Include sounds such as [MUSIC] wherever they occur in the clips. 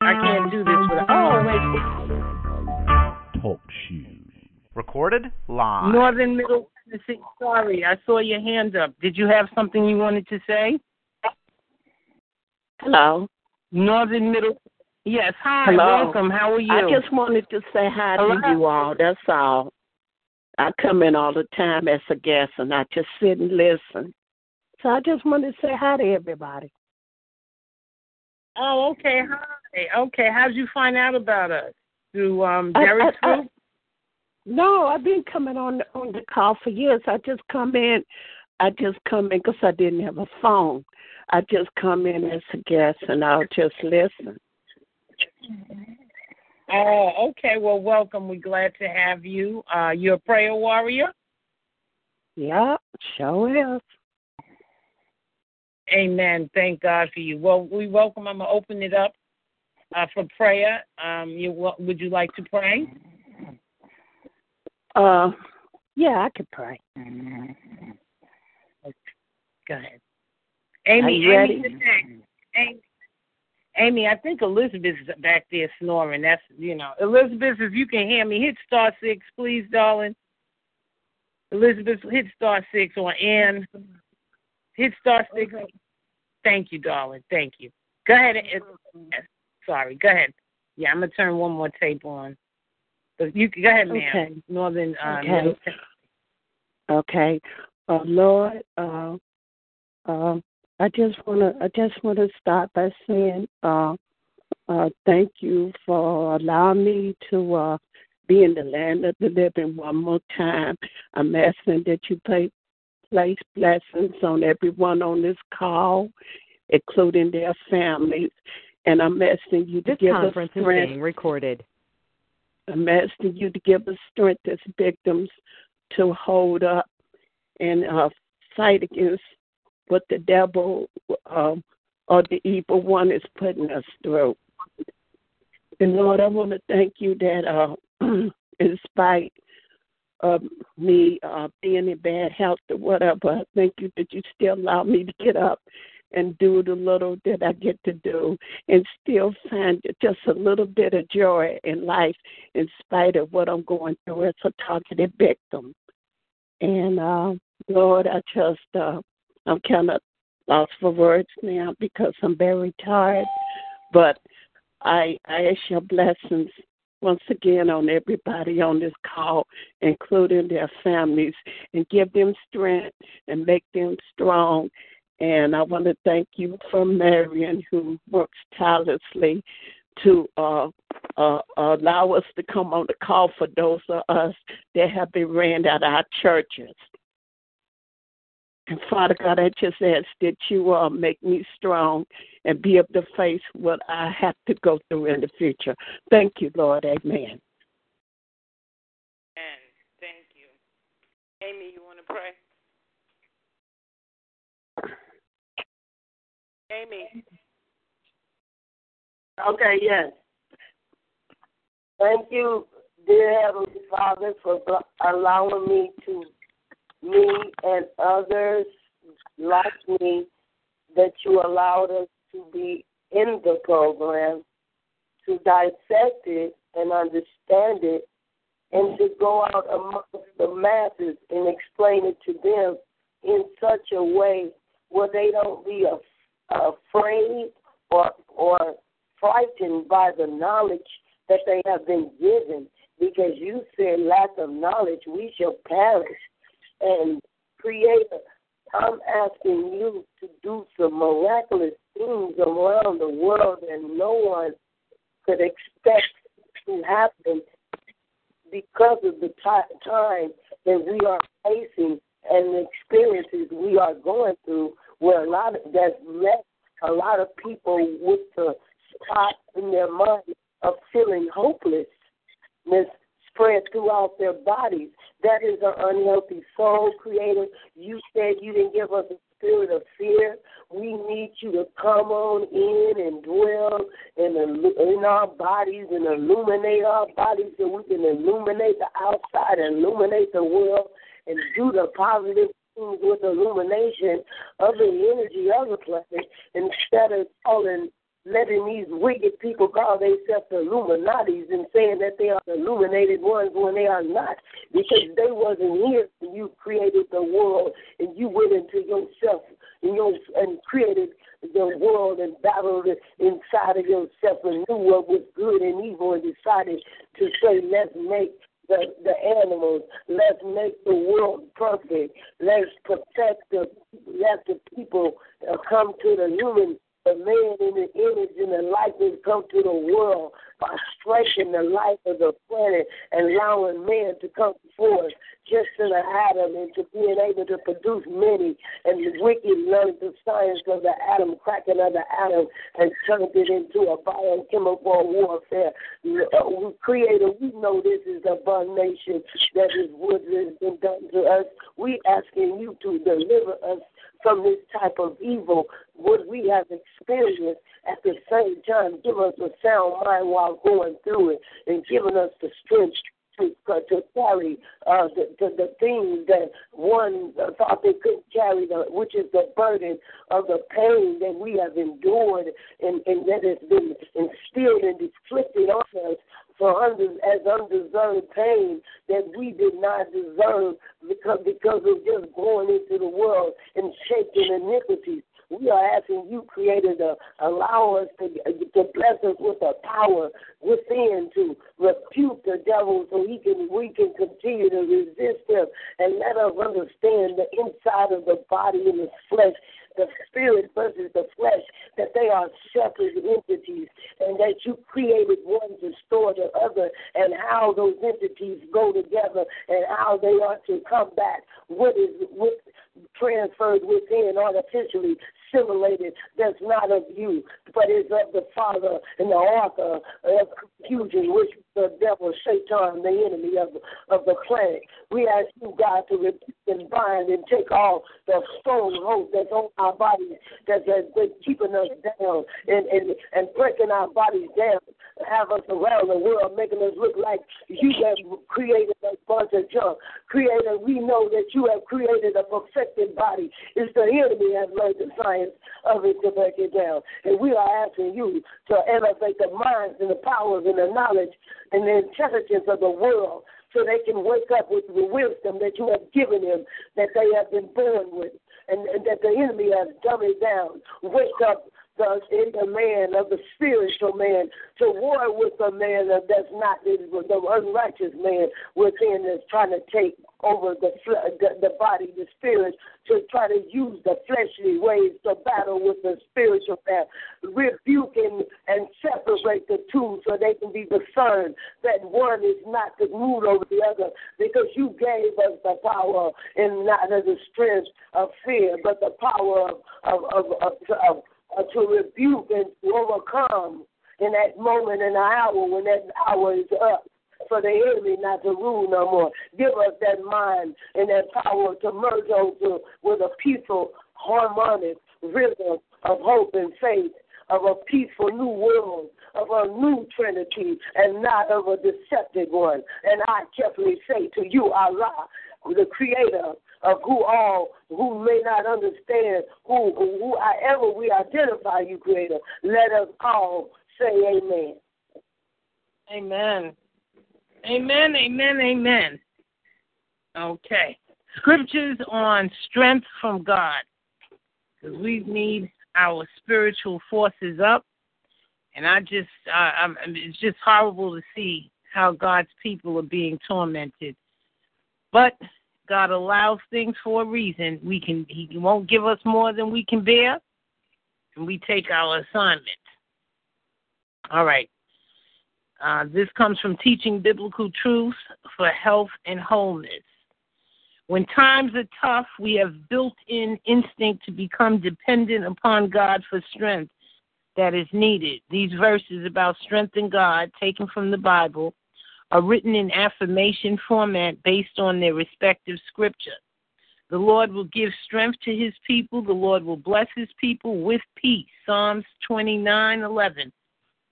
I can't do this without. Oh wait. Talk shoes. Recorded live. Northern Middle Tennessee. Sorry, I saw your hand up. Did you have something you wanted to say? Hello. Northern Middle. Yes. Hi. Hello. Welcome. How are you? I just wanted to say hi Hello? to you all. That's all. I come in all the time as a guest, and I just sit and listen. So I just wanted to say hi to everybody. Oh, okay. Hi. Okay. How did you find out about us? Through um Derek's I- I- group? No, I've been coming on on the call for years. I just come in. I just come in because I didn't have a phone. I just come in as a guest, and I'll just listen. Oh, okay. Well, welcome. We're glad to have you. Uh, you're a prayer warrior. Yeah, sure is. Amen. Thank God for you. Well, we welcome. I'm gonna open it up uh, for prayer. Um, you would you like to pray? Uh, yeah, I could pray. Go ahead. Amy, Amy? Amy, Amy, I think Elizabeth is back there snoring. That's you know, Elizabeth, if you can hear me, hit star six, please, darling. Elizabeth, hit star six or Ann. Hit star six. Thank you, darling. Thank you. Go ahead. and- Sorry. Go ahead. Yeah, I'm gonna turn one more tape on. But you go ahead, ma'am. Okay. Northern. Uh, Okay. Middle- Okay. Uh, Lord, uh, uh, I just wanna I just wanna start by saying uh, uh, thank you for allowing me to uh, be in the land of the living one more time. I'm asking that you pay, place blessings on everyone on this call, including their families. And I'm asking you to This give us conference is strength. being recorded. I'm asking you to give us strength as victims to hold up and uh, fight against what the devil um, or the evil one is putting us through. And Lord, I want to thank you that uh, [CLEARS THROAT] in spite of me uh, being in bad health or whatever, I thank you that you still allow me to get up and do the little that I get to do and still find just a little bit of joy in life in spite of what I'm going through as a targeted victim. And uh, Lord, I just uh, I'm kind of lost for words now because I'm very tired. But I I ask your blessings once again on everybody on this call, including their families, and give them strength and make them strong. And I want to thank you for Marion, who works tirelessly to uh, uh, allow us to come on the call for those of us that have been ran out of our churches. And Father God, I just ask that you uh, make me strong and be able to face what I have to go through in the future. Thank you, Lord. Amen. Amen. Thank you. Amy, you want to pray? Amy. Okay, yes. Thank you, dear Heavenly Father, for allowing me to, me and others like me, that you allowed us to be in the program, to dissect it and understand it, and to go out amongst the masses and explain it to them in such a way where they don't be af- afraid or or frightened by the knowledge that they have been given. Because you said lack of knowledge we shall perish and creator i'm asking you to do some miraculous things around the world that no one could expect to happen because of the ti- time that we are facing and the experiences we are going through where a lot of that's left a lot of people with the spot in their mind of feeling hopelessness spread throughout their bodies. That is an unhealthy soul, Creator. You said you didn't give us a spirit of fear. We need you to come on in and dwell in, in our bodies and illuminate our bodies so we can illuminate the outside, illuminate the world, and do the positive things with illumination of the energy of the planet instead of calling letting these wicked people call themselves the Illuminatis and saying that they are the illuminated ones when they are not, because they wasn't here when you created the world and you went into yourself and, your, and created the world and battled inside of yourself and knew what was good and evil and decided to say, let's make the, the animals. Let's make the world perfect. Let's protect the let the people uh, come to the human the man in the image and the likeness come to the world by stretching the life of the planet and allowing man to come forth just in the atom and to being able to produce many and the wicked learned the science of the atom, cracking of the atom and turned it into a biochemical warfare. Uh, creator, we know this is abomination that is what has been done to us. We asking you to deliver us from this type of evil, what we have experienced at the same time, give us a sound mind while going through it, and giving us the strength to, uh, to carry uh, the, the, the things that one thought they couldn't carry, the, which is the burden of the pain that we have endured and, and that has been instilled and inflicted on us for under, as undeserved pain that we did not deserve because because of just going into the world and shaping iniquities. We are asking you, Creator, to allow us to, to bless us with the power within to refute the devil so he can we can continue to resist him and let us understand the inside of the body and the flesh the spirit versus the flesh, that they are separate entities, and that you created one to store the other, and how those entities go together, and how they are to come back. What is what transferred within artificially simulated that's not of you, but is of the Father and the author of confusion, which the devil, Satan, the enemy of, of the planet. We ask you, God, to rebuke and bind and take all the stronghold that's on our bodies that has been keeping us down and, and, and breaking our bodies down have us around the world, making us look like you have created a bunch of junk. Creator, we know that you have created a perfected body. It's the enemy has learned the science of it to break it down. And we are asking you to elevate the minds and the powers and the knowledge and the intelligence of the world so they can wake up with the wisdom that you have given them, that they have been born with, and, and that the enemy has dumbed it down. Wake up the inner man of the spiritual man to war with the man that's not the, the unrighteous man within that's trying to take over the, the the body, the spirit, to try to use the fleshly ways to battle with the spiritual man. Rebuke and, and separate the two so they can be discerned that one is not to rule over the other because you gave us the power and not of the strength of fear, but the power of, of, of, of, of uh, to rebuke and overcome in that moment the hour when that hour is up for the enemy not to rule no more. Give us that mind and that power to merge over with a peaceful, harmonic rhythm of hope and faith, of a peaceful new world, of a new Trinity, and not of a deceptive one. And I carefully say to you, Allah, the creator of who all who may not understand who who however we identify you, creator, let us all say amen. Amen. Amen, amen, amen. Okay. Scriptures on strength from God. Because we need our spiritual forces up. And I just, I'm, it's just horrible to see how God's people are being tormented. But God allows things for a reason. We can He won't give us more than we can bear, and we take our assignment. All right. Uh, this comes from teaching biblical truths for health and wholeness. When times are tough, we have built in instinct to become dependent upon God for strength. that is needed. These verses about strength in God, taken from the Bible, are written in affirmation format based on their respective scripture. The Lord will give strength to his people. The Lord will bless his people with peace. Psalms 29 11.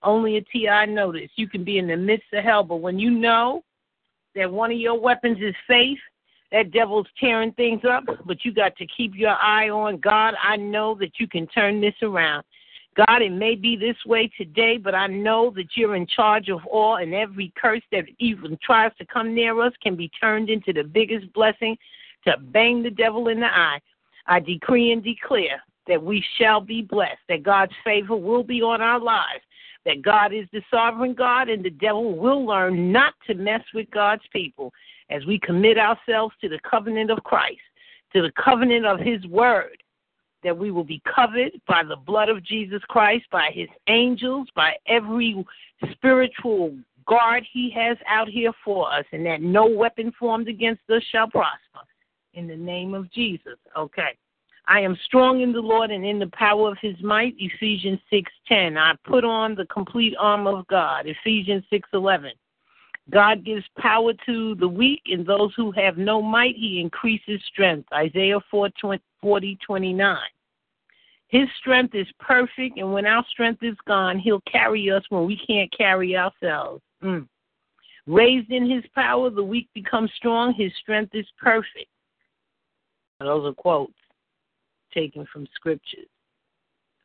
Only a TI notice. You can be in the midst of hell, but when you know that one of your weapons is faith, that devil's tearing things up, but you got to keep your eye on God. I know that you can turn this around. God, it may be this way today, but I know that you're in charge of all, and every curse that even tries to come near us can be turned into the biggest blessing to bang the devil in the eye. I decree and declare that we shall be blessed, that God's favor will be on our lives, that God is the sovereign God, and the devil will learn not to mess with God's people as we commit ourselves to the covenant of Christ, to the covenant of his word that we will be covered by the blood of Jesus Christ, by his angels, by every spiritual guard he has out here for us, and that no weapon formed against us shall prosper. In the name of Jesus. Okay. I am strong in the Lord and in the power of his might. Ephesians 6:10. I put on the complete armor of God. Ephesians 6:11. God gives power to the weak, and those who have no might, he increases strength. Isaiah 4 40, 29. His strength is perfect, and when our strength is gone, he'll carry us when we can't carry ourselves. Mm. Raised in his power, the weak become strong. His strength is perfect. Those are quotes taken from scriptures.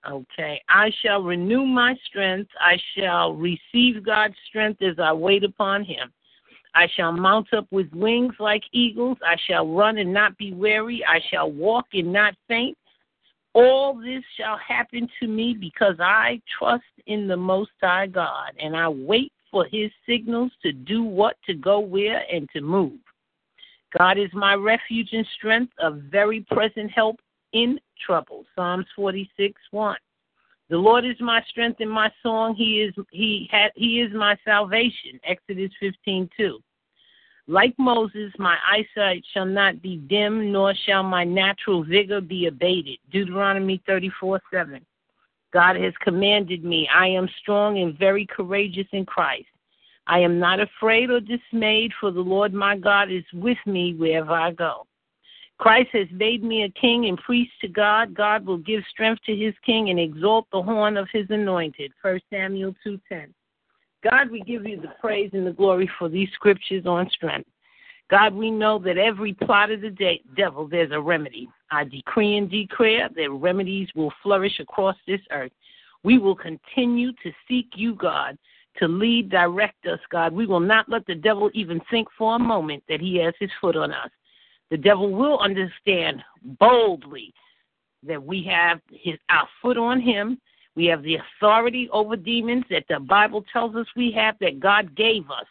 Okay. I shall renew my strength. I shall receive God's strength as I wait upon him. I shall mount up with wings like eagles. I shall run and not be weary. I shall walk and not faint. All this shall happen to me because I trust in the Most High God and I wait for his signals to do what, to go where, and to move. God is my refuge and strength, a very present help in trouble. Psalms 46 1. The Lord is my strength and my song. He is he had he is my salvation. Exodus 15 2. Like Moses, my eyesight shall not be dim, nor shall my natural vigor be abated. Deuteronomy 34 7. God has commanded me. I am strong and very courageous in Christ. I am not afraid or dismayed, for the Lord my God is with me wherever I go. Christ has made me a king and priest to God. God will give strength to his king and exalt the horn of his anointed. 1 Samuel 2:10. God, we give you the praise and the glory for these scriptures on strength. God, we know that every plot of the de- devil, there's a remedy. I decree and declare that remedies will flourish across this earth. We will continue to seek you, God, to lead, direct us, God. We will not let the devil even think for a moment that he has his foot on us. The devil will understand boldly that we have his our foot on him. We have the authority over demons that the Bible tells us we have that God gave us.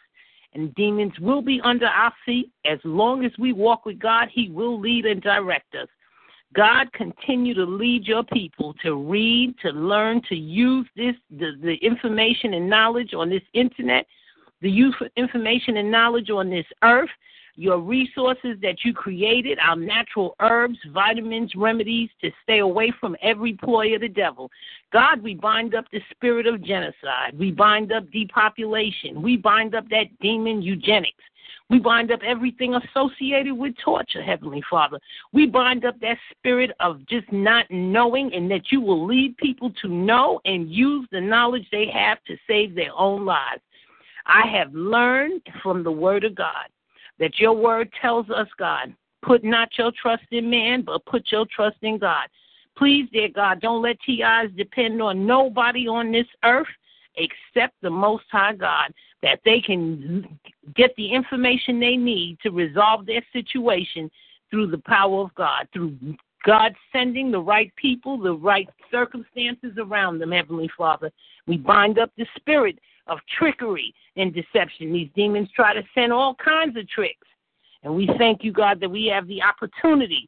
And demons will be under our feet. As long as we walk with God, He will lead and direct us. God, continue to lead your people to read, to learn, to use this the, the information and knowledge on this internet, the use of information and knowledge on this earth your resources that you created, our natural herbs, vitamins, remedies to stay away from every ploy of the devil. God, we bind up the spirit of genocide. We bind up depopulation. We bind up that demon eugenics. We bind up everything associated with torture, Heavenly Father. We bind up that spirit of just not knowing and that you will lead people to know and use the knowledge they have to save their own lives. I have learned from the Word of God that your word tells us, God, put not your trust in man, but put your trust in God. Please, dear God, don't let TIs depend on nobody on this earth except the Most High God, that they can get the information they need to resolve their situation through the power of God, through God sending the right people, the right circumstances around them, Heavenly Father. We bind up the spirit of trickery and deception. These demons try to send all kinds of tricks. And we thank you, God, that we have the opportunity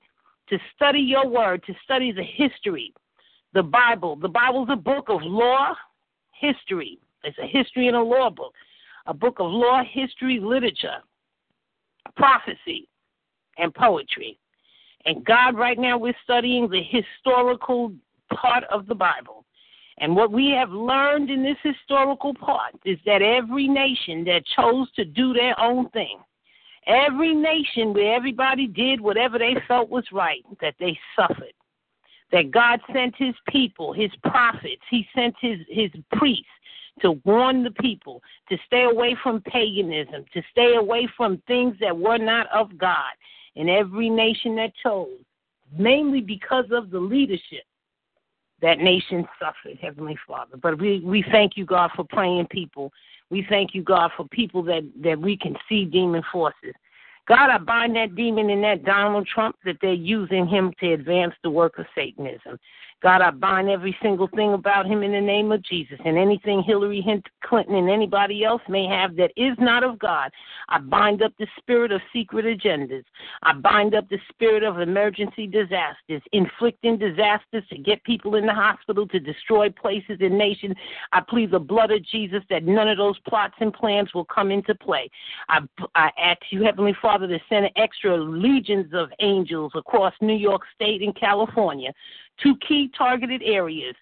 to study your word, to study the history, the Bible. The Bible's a book of law, history. It's a history and a law book, a book of law, history, literature, prophecy, and poetry. And God, right now, we're studying the historical part of the Bible. And what we have learned in this historical part is that every nation that chose to do their own thing, every nation where everybody did whatever they felt was right, that they suffered. That God sent his people, his prophets, he sent his, his priests to warn the people to stay away from paganism, to stay away from things that were not of God. In every nation that chose, mainly because of the leadership that nation suffered, Heavenly Father. But we, we thank you, God, for praying people. We thank you, God, for people that, that we can see demon forces. God, I bind that demon in that Donald Trump that they're using him to advance the work of Satanism. God, I bind every single thing about him in the name of Jesus. And anything Hillary Clinton and anybody else may have that is not of God, I bind up the spirit of secret agendas. I bind up the spirit of emergency disasters, inflicting disasters to get people in the hospital, to destroy places and nations. I plead the blood of Jesus that none of those plots and plans will come into play. I, I ask you, Heavenly Father, to send extra legions of angels across New York State and California two key targeted areas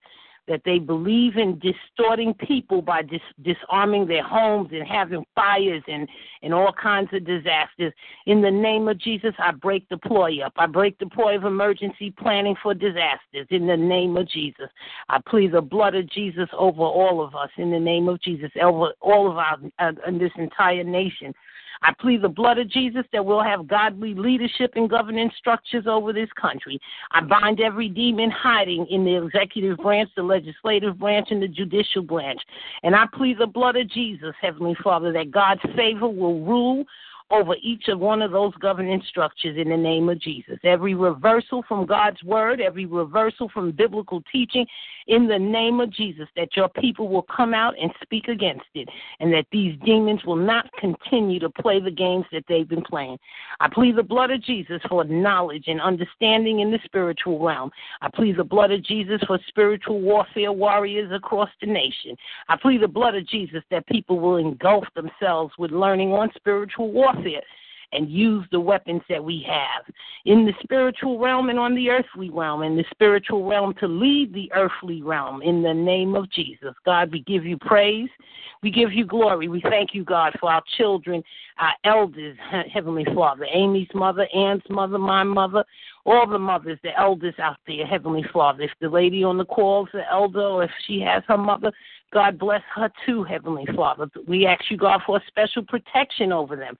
that they believe in distorting people by dis- disarming their homes and having fires and, and all kinds of disasters. In the name of Jesus, I break the ploy up. I break the ploy of emergency planning for disasters. In the name of Jesus, I plead the blood of Jesus over all of us. In the name of Jesus, over all of our uh, in this entire nation. I plead the blood of Jesus that we'll have godly leadership and governance structures over this country. I bind every demon hiding in the executive branch, the legislative branch, and the judicial branch. And I plead the blood of Jesus, Heavenly Father, that God's favor will rule over each of one of those governing structures in the name of Jesus. Every reversal from God's word, every reversal from biblical teaching in the name of Jesus, that your people will come out and speak against it, and that these demons will not continue to play the games that they've been playing. I plead the blood of Jesus for knowledge and understanding in the spiritual realm. I plead the blood of Jesus for spiritual warfare warriors across the nation. I plead the blood of Jesus that people will engulf themselves with learning on spiritual warfare warfare and use the weapons that we have in the spiritual realm and on the earthly realm, in the spiritual realm to lead the earthly realm in the name of Jesus. God, we give you praise. We give you glory. We thank you, God, for our children, our elders, [LAUGHS] Heavenly Father, Amy's mother, Ann's mother, my mother, all the mothers, the elders out there, Heavenly Father. If the lady on the call is an elder or if she has her mother, God bless her too, Heavenly Father. We ask you, God, for a special protection over them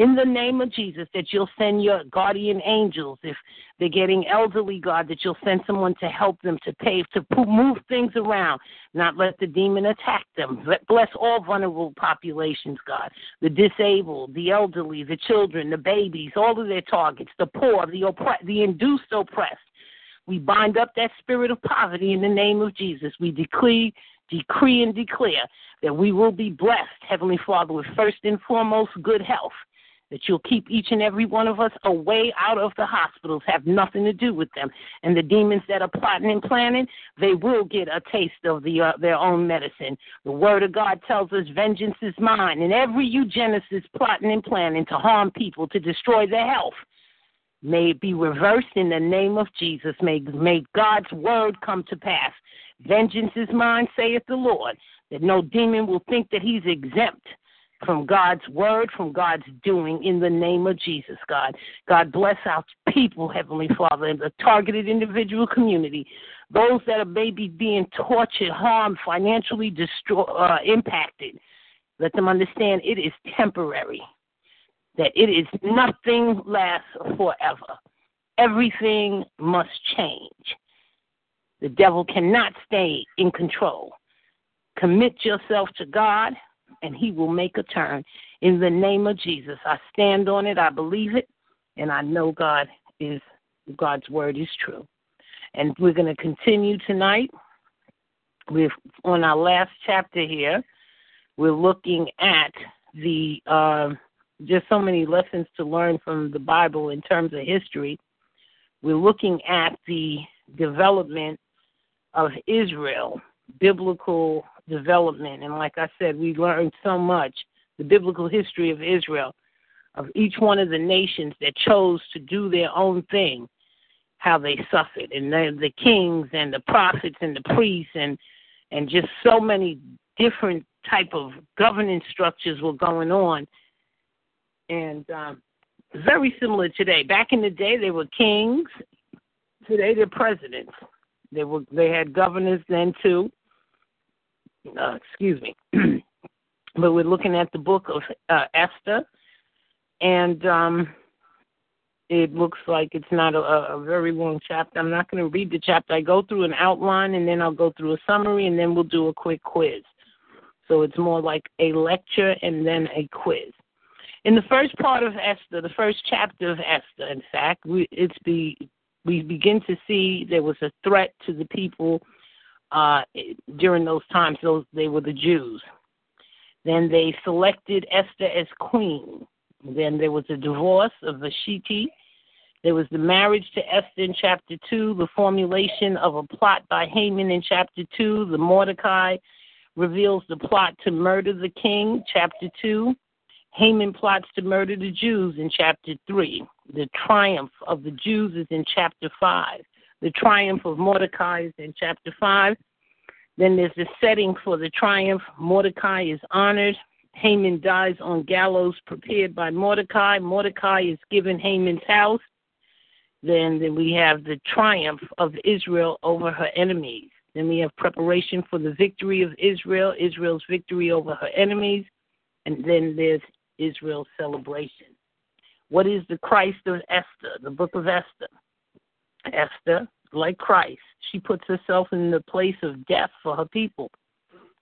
in the name of Jesus that you'll send your guardian angels if they're getting elderly, God, that you'll send someone to help them to pay, to move things around, not let the demon attack them. Bless all vulnerable populations, God, the disabled, the elderly, the children, the babies, all of their targets, the poor, the oppre- the induced oppressed. We bind up that spirit of poverty in the name of Jesus. We decree, decree and declare that we will be blessed, Heavenly Father, with first and foremost good health that you'll keep each and every one of us away out of the hospitals, have nothing to do with them. And the demons that are plotting and planning, they will get a taste of the, uh, their own medicine. The Word of God tells us vengeance is mine, and every eugenicist plotting and planning to harm people, to destroy their health. May it be reversed in the name of Jesus. May, may God's word come to pass. Vengeance is mine, saith the Lord, that no demon will think that he's exempt from God's word, from God's doing in the name of Jesus, God. God bless our people, Heavenly Father, and the targeted individual community. Those that are maybe being tortured, harmed, financially destroyed, uh, impacted. Let them understand it is temporary, that it is nothing lasts forever. Everything must change. The devil cannot stay in control. Commit yourself to God and he will make a turn. In the name of Jesus, I stand on it, I believe it, and I know God is God's word is true. And we're going to continue tonight. We're on our last chapter here. We're looking at the uh, just so many lessons to learn from the Bible in terms of history. We're looking at the development of Israel, biblical development. And like I said, we learned so much the biblical history of Israel, of each one of the nations that chose to do their own thing, how they suffered, and the, the kings and the prophets and the priests and and just so many different type of governance structures were going on, and um, very similar today. Back in the day, they were kings. Today, they're presidents. They were they had governors then too. Uh, excuse me. [CLEARS THROAT] but we're looking at the book of uh, Esther, and um, it looks like it's not a, a very long chapter. I'm not going to read the chapter. I go through an outline, and then I'll go through a summary, and then we'll do a quick quiz. So it's more like a lecture and then a quiz. In the first part of Esther, the first chapter of Esther, in fact, we, it's the we begin to see there was a threat to the people uh, during those times. Those they were the Jews. Then they selected Esther as queen. Then there was a divorce of Vashti. There was the marriage to Esther in chapter 2, the formulation of a plot by Haman in chapter 2, the Mordecai reveals the plot to murder the king, chapter 2. Haman plots to murder the Jews in chapter 3. The triumph of the Jews is in chapter 5. The triumph of Mordecai is in chapter 5. Then there's the setting for the triumph. Mordecai is honored. Haman dies on gallows prepared by Mordecai. Mordecai is given Haman's house. Then, then we have the triumph of Israel over her enemies. Then we have preparation for the victory of Israel, Israel's victory over her enemies. And then there's Israel's celebration. What is the Christ of Esther, the book of Esther? Esther, like Christ, she puts herself in the place of death for her people,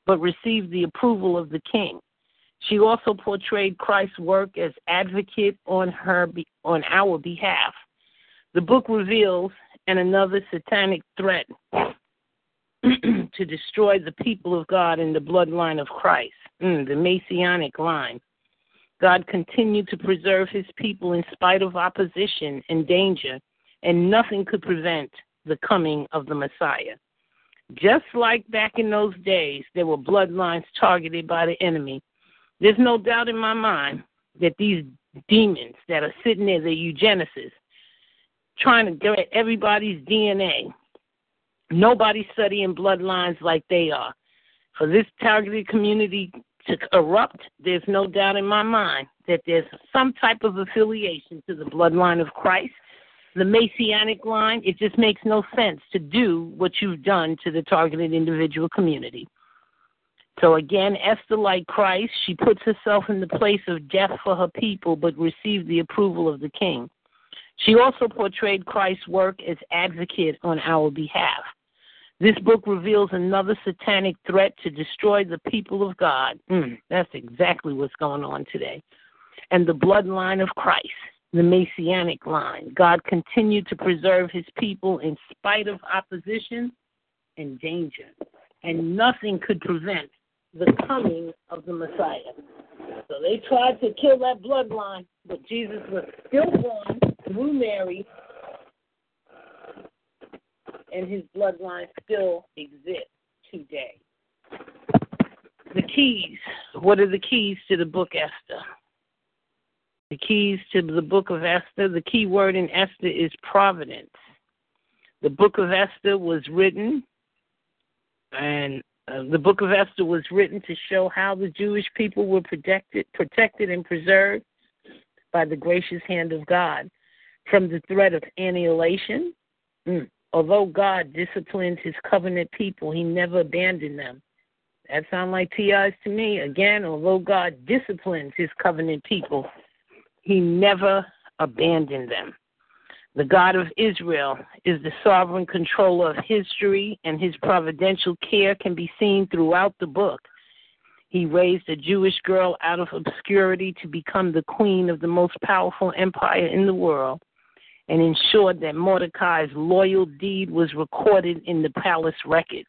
but received the approval of the king. She also portrayed Christ's work as advocate on her on our behalf. The book reveals and another satanic threat [CLEARS THROAT] to destroy the people of God in the bloodline of Christ, mm, the Messianic line. God continued to preserve his people in spite of opposition and danger, and nothing could prevent the coming of the Messiah. Just like back in those days, there were bloodlines targeted by the enemy. There's no doubt in my mind that these demons that are sitting there, the eugenicists, trying to get everybody's DNA. Nobody's studying bloodlines like they are. For this targeted community to erupt, there's no doubt in my mind that there's some type of affiliation to the bloodline of Christ, the Messianic line. It just makes no sense to do what you've done to the targeted individual community. So again, Esther, like Christ, she puts herself in the place of death for her people, but received the approval of the king. She also portrayed Christ's work as advocate on our behalf. This book reveals another satanic threat to destroy the people of God. Mm, that's exactly what's going on today. And the bloodline of Christ, the Messianic line. God continued to preserve his people in spite of opposition and danger. And nothing could prevent the coming of the Messiah. So they tried to kill that bloodline, but Jesus was still born through Mary and his bloodline still exists today. The keys. What are the keys to the book Esther? The keys to the book of Esther, the key word in Esther is providence. The book of Esther was written, and uh, the book of Esther was written to show how the Jewish people were protected, protected and preserved by the gracious hand of God from the threat of annihilation. Mm although God disciplines his covenant people, he never abandoned them. That sounds like TIs to me. Again, although God disciplines his covenant people, he never abandoned them. The God of Israel is the sovereign controller of history, and his providential care can be seen throughout the book. He raised a Jewish girl out of obscurity to become the queen of the most powerful empire in the world and ensured that Mordecai's loyal deed was recorded in the palace records.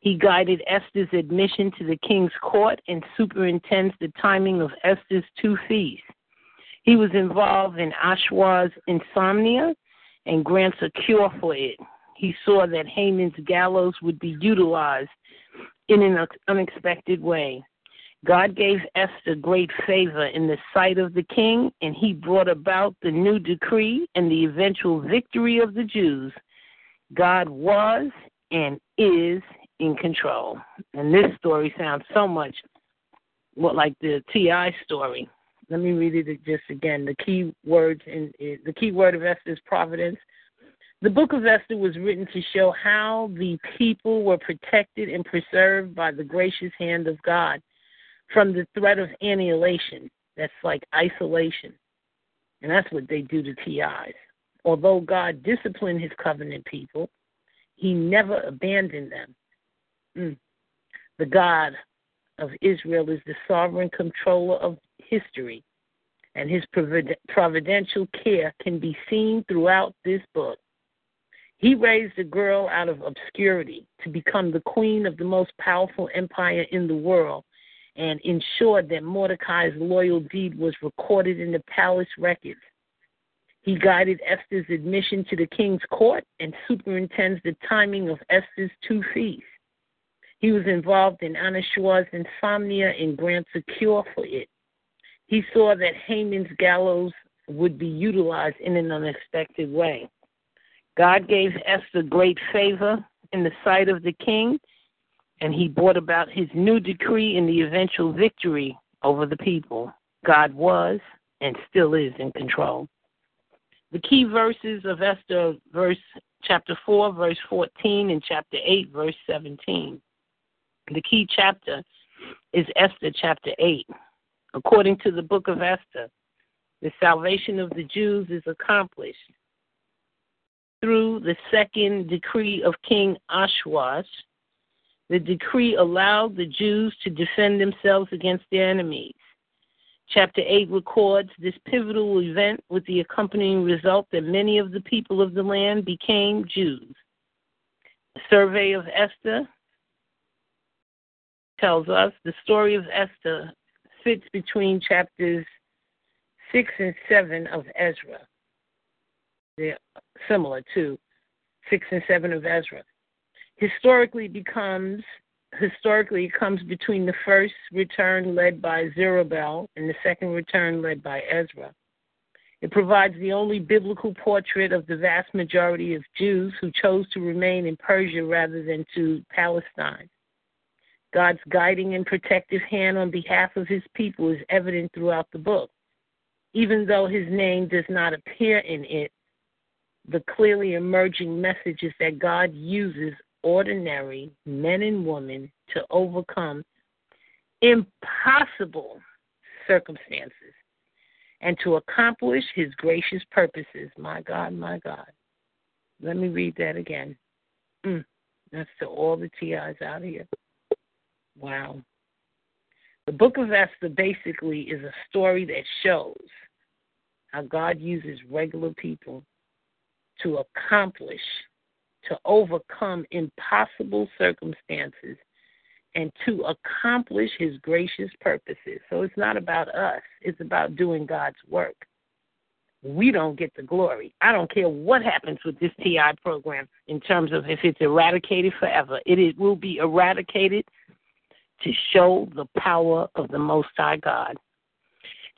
He guided Esther's admission to the king's court and superintends the timing of Esther's two feasts. He was involved in Ahasuerus' insomnia and grants a cure for it. He saw that Haman's gallows would be utilized in an unexpected way. God gave Esther great favor in the sight of the king, and he brought about the new decree and the eventual victory of the Jews. God was and is in control. And this story sounds so much what like the T.I. story. Let me read it just again. The key words in the key word of Esther is providence. The book of Esther was written to show how the people were protected and preserved by the gracious hand of God from the threat of annihilation. That's like isolation. And that's what they do to TIs. Although God disciplined his covenant people, he never abandoned them. Mm. The God of Israel is the sovereign controller of history, and his providential care can be seen throughout this book. He raised a girl out of obscurity to become the queen of the most powerful empire in the world and ensured that Mordecai's loyal deed was recorded in the palace records. He guided Esther's admission to the king's court and superintends the timing of Esther's two feasts. He was involved in Ahasuerus' insomnia and grants a cure for it. He saw that Haman's gallows would be utilized in an unexpected way. God gave Esther great favor in the sight of the king and he brought about his new decree in the eventual victory over the people. God was and still is in control. The key verses of Esther, verse chapter 4, verse 14, and chapter 8, verse 17. The key chapter is Esther chapter 8. According to the book of Esther, the salvation of the Jews is accomplished through the second decree of King Ahasuerus the decree allowed the Jews to defend themselves against their enemies. Chapter 8 records this pivotal event with the accompanying result that many of the people of the land became Jews. The survey of Esther tells us the story of Esther fits between chapters 6 and 7 of Ezra. They're similar to 6 and 7 of Ezra historically becomes historically it comes between the first return led by Zerubbabel and the second return led by Ezra. It provides the only biblical portrait of the vast majority of Jews who chose to remain in Persia rather than to Palestine. God's guiding and protective hand on behalf of his people is evident throughout the book. Even though his name does not appear in it, the clearly emerging message is that God uses ordinary men and women to overcome impossible circumstances and to accomplish his gracious purposes. My God, my God. Let me read that again. Mm, that's to all the TIs out of here. Wow. The book of Esther basically is a story that shows how God uses regular people to accomplish to overcome impossible circumstances and to accomplish his gracious purposes. So it's not about us, it's about doing God's work. We don't get the glory. I don't care what happens with this TI program in terms of if it's eradicated forever. It, will be eradicated to show the power of the Most High God.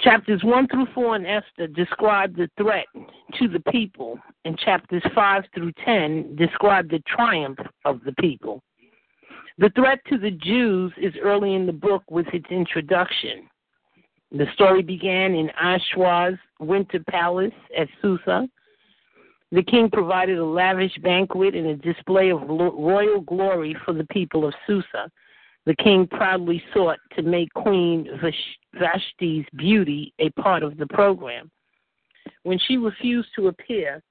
Chapters 1 through 4 in Esther describe the threat to the people, and chapters 5 through 10 describe the triumph of the people. The threat to the Jews is early in the book with its introduction. The story began in Ahasuerus' winter palace at Susa. The king provided a lavish banquet and a display of royal glory for the people of Susa the king proudly sought to make Queen Vashti's beauty a part of the program. When she refused to appear,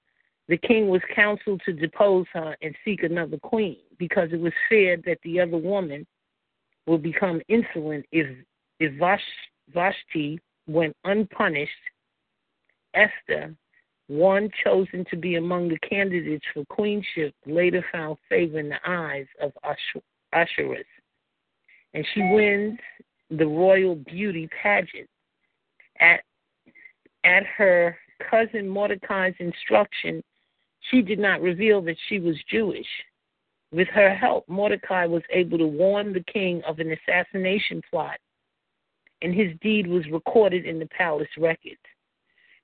the king was counseled to depose her and seek another queen because it was feared that the other woman would become insolent if, if Vashti went unpunished. Esther, one chosen to be among the candidates for queenship, later found favor in the eyes of Ahasuerus and she wins the royal beauty pageant. At at her cousin Mordecai's instruction, she did not reveal that she was Jewish. With her help, Mordecai was able to warn the king of an assassination plot, and his deed was recorded in the palace records.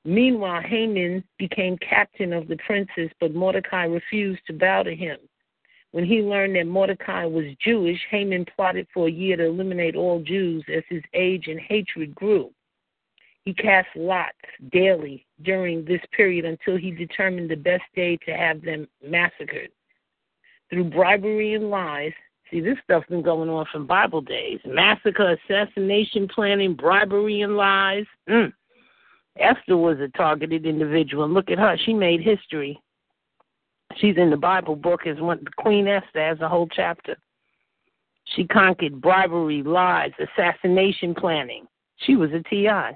Meanwhile, Haman became captain of the princes, but Mordecai refused to bow to him. When he learned that Mordecai was Jewish, Haman plotted for a year to eliminate all Jews as his age and hatred grew. He cast lots daily during this period until he determined the best day to have them massacred. Through bribery and lies, see, this stuff's been going on from Bible days massacre, assassination planning, bribery, and lies. Mm. Esther was a targeted individual, look at her. She made history. She's in the Bible book as one the Queen Esther has a whole chapter. She conquered bribery, lies, assassination planning. She was a TI.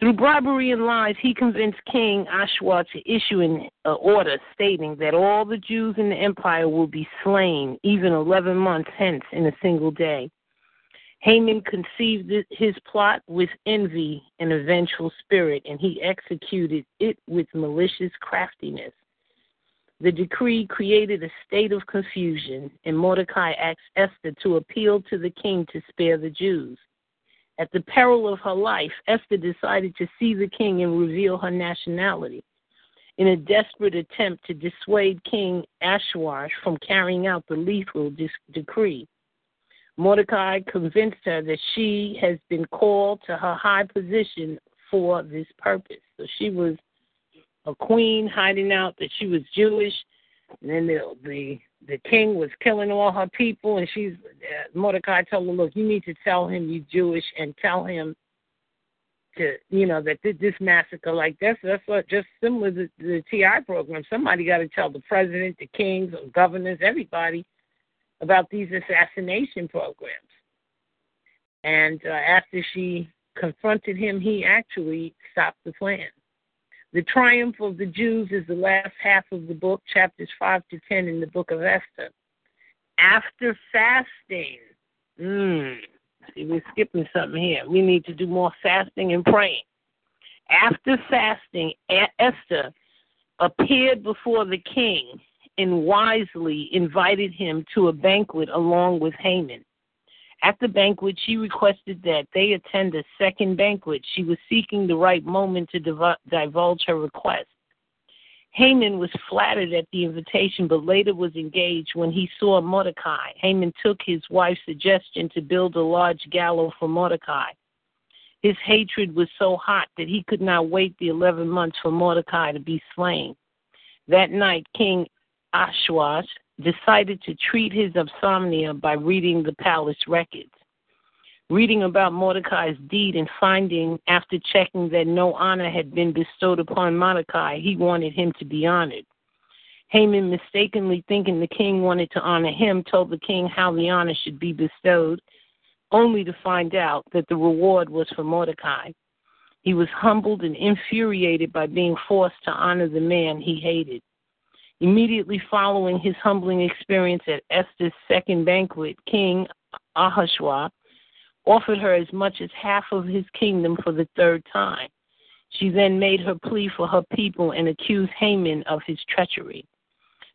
Through bribery and lies, he convinced King Ashwa to issue an uh, order stating that all the Jews in the empire will be slain, even 11 months hence, in a single day. Haman conceived his plot with envy and a vengeful spirit, and he executed it with malicious craftiness. The decree created a state of confusion, and Mordecai asked Esther to appeal to the king to spare the Jews. At the peril of her life, Esther decided to see the king and reveal her nationality. In a desperate attempt to dissuade King Ashwash from carrying out the lethal decree, Mordecai convinced her that she has been called to her high position for this purpose. So she was a queen hiding out that she was Jewish, and then the the, the king was killing all her people, and she's uh, Mordecai told her, look, you need to tell him you're Jewish and tell him to you know that this massacre like this that's what just similar to the TI program. Somebody got to tell the president, the kings, the governors, everybody about these assassination programs. And uh, after she confronted him, he actually stopped the plan. The triumph of the Jews is the last half of the book, chapters 5 to 10 in the book of Esther. After fasting, mm, see, we're skipping something here. We need to do more fasting and praying. After fasting, Esther appeared before the king and wisely invited him to a banquet along with Haman. At the banquet, she requested that they attend a second banquet. She was seeking the right moment to divulge her request. Haman was flattered at the invitation, but later was engaged when he saw Mordecai. Haman took his wife's suggestion to build a large gallows for Mordecai. His hatred was so hot that he could not wait the 11 months for Mordecai to be slain. That night, King Ashwash decided to treat his insomnia by reading the palace records. Reading about Mordecai's deed and finding, after checking that no honor had been bestowed upon Mordecai, he wanted him to be honored. Haman, mistakenly thinking the king wanted to honor him, told the king how the honor should be bestowed, only to find out that the reward was for Mordecai. He was humbled and infuriated by being forced to honor the man he hated. Immediately following his humbling experience at Esther's second banquet, King Ahasuerus offered her as much as half of his kingdom for the third time. She then made her plea for her people and accused Haman of his treachery.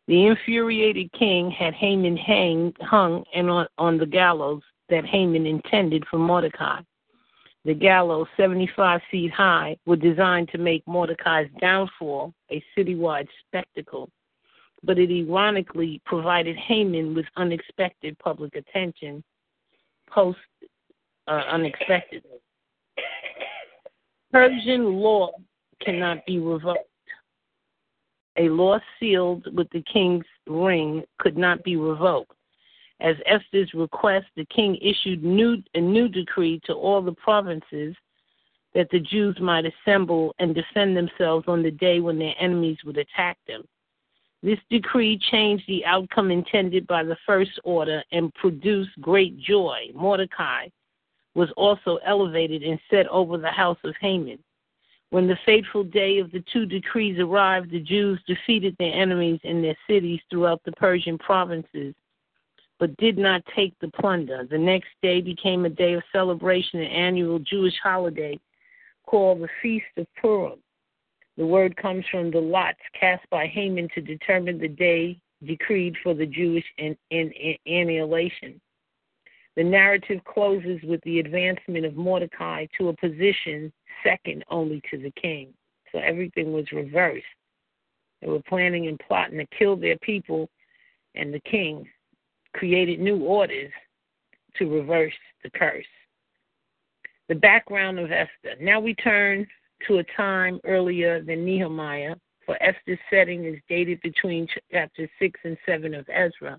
The infuriated king had Haman hang, hung and on, on the gallows that Haman intended for Mordecai. The gallows, 75 feet high, were designed to make Mordecai's downfall a citywide spectacle but it ironically provided Haman with unexpected public attention post uh, unexpectedly. Persian law cannot be revoked. A law sealed with the king's ring could not be revoked. As Esther's request, the king issued new, a new decree to all the provinces that the Jews might assemble and defend themselves on the day when their enemies would attack them. This decree changed the outcome intended by the first order and produced great joy. Mordecai was also elevated and set over the house of Haman. When the fateful day of the two decrees arrived, the Jews defeated their enemies in their cities throughout the Persian provinces, but did not take the plunder. The next day became a day of celebration, an annual Jewish holiday called the Feast of Purim. The word comes from the lots cast by Haman to determine the day decreed for the Jewish annihilation. The narrative closes with the advancement of Mordecai to a position second only to the king. So everything was reversed. They were planning and plotting to kill their people, and the king created new orders to reverse the curse. The background of Esther. Now we turn to a time earlier than Nehemiah, for Esther's setting is dated between chapters 6 and 7 of Ezra.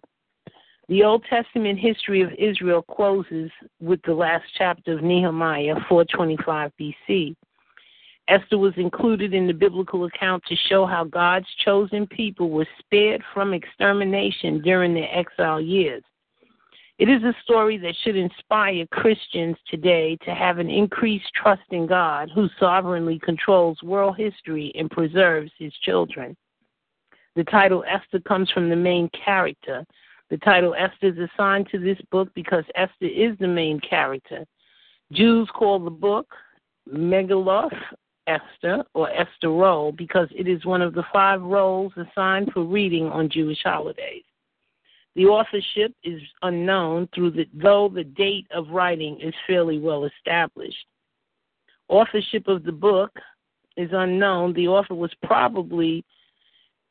The Old Testament history of Israel closes with the last chapter of Nehemiah, 425 BC. Esther was included in the biblical account to show how God's chosen people were spared from extermination during their exile years. It is a story that should inspire Christians today to have an increased trust in God who sovereignly controls world history and preserves his children. The title Esther comes from the main character. The title Esther is assigned to this book because Esther is the main character. Jews call the book Megilloth Esther or Esther Roll because it is one of the five rolls assigned for reading on Jewish holidays. The authorship is unknown the, though the date of writing is fairly well established. Authorship of the book is unknown. The author was probably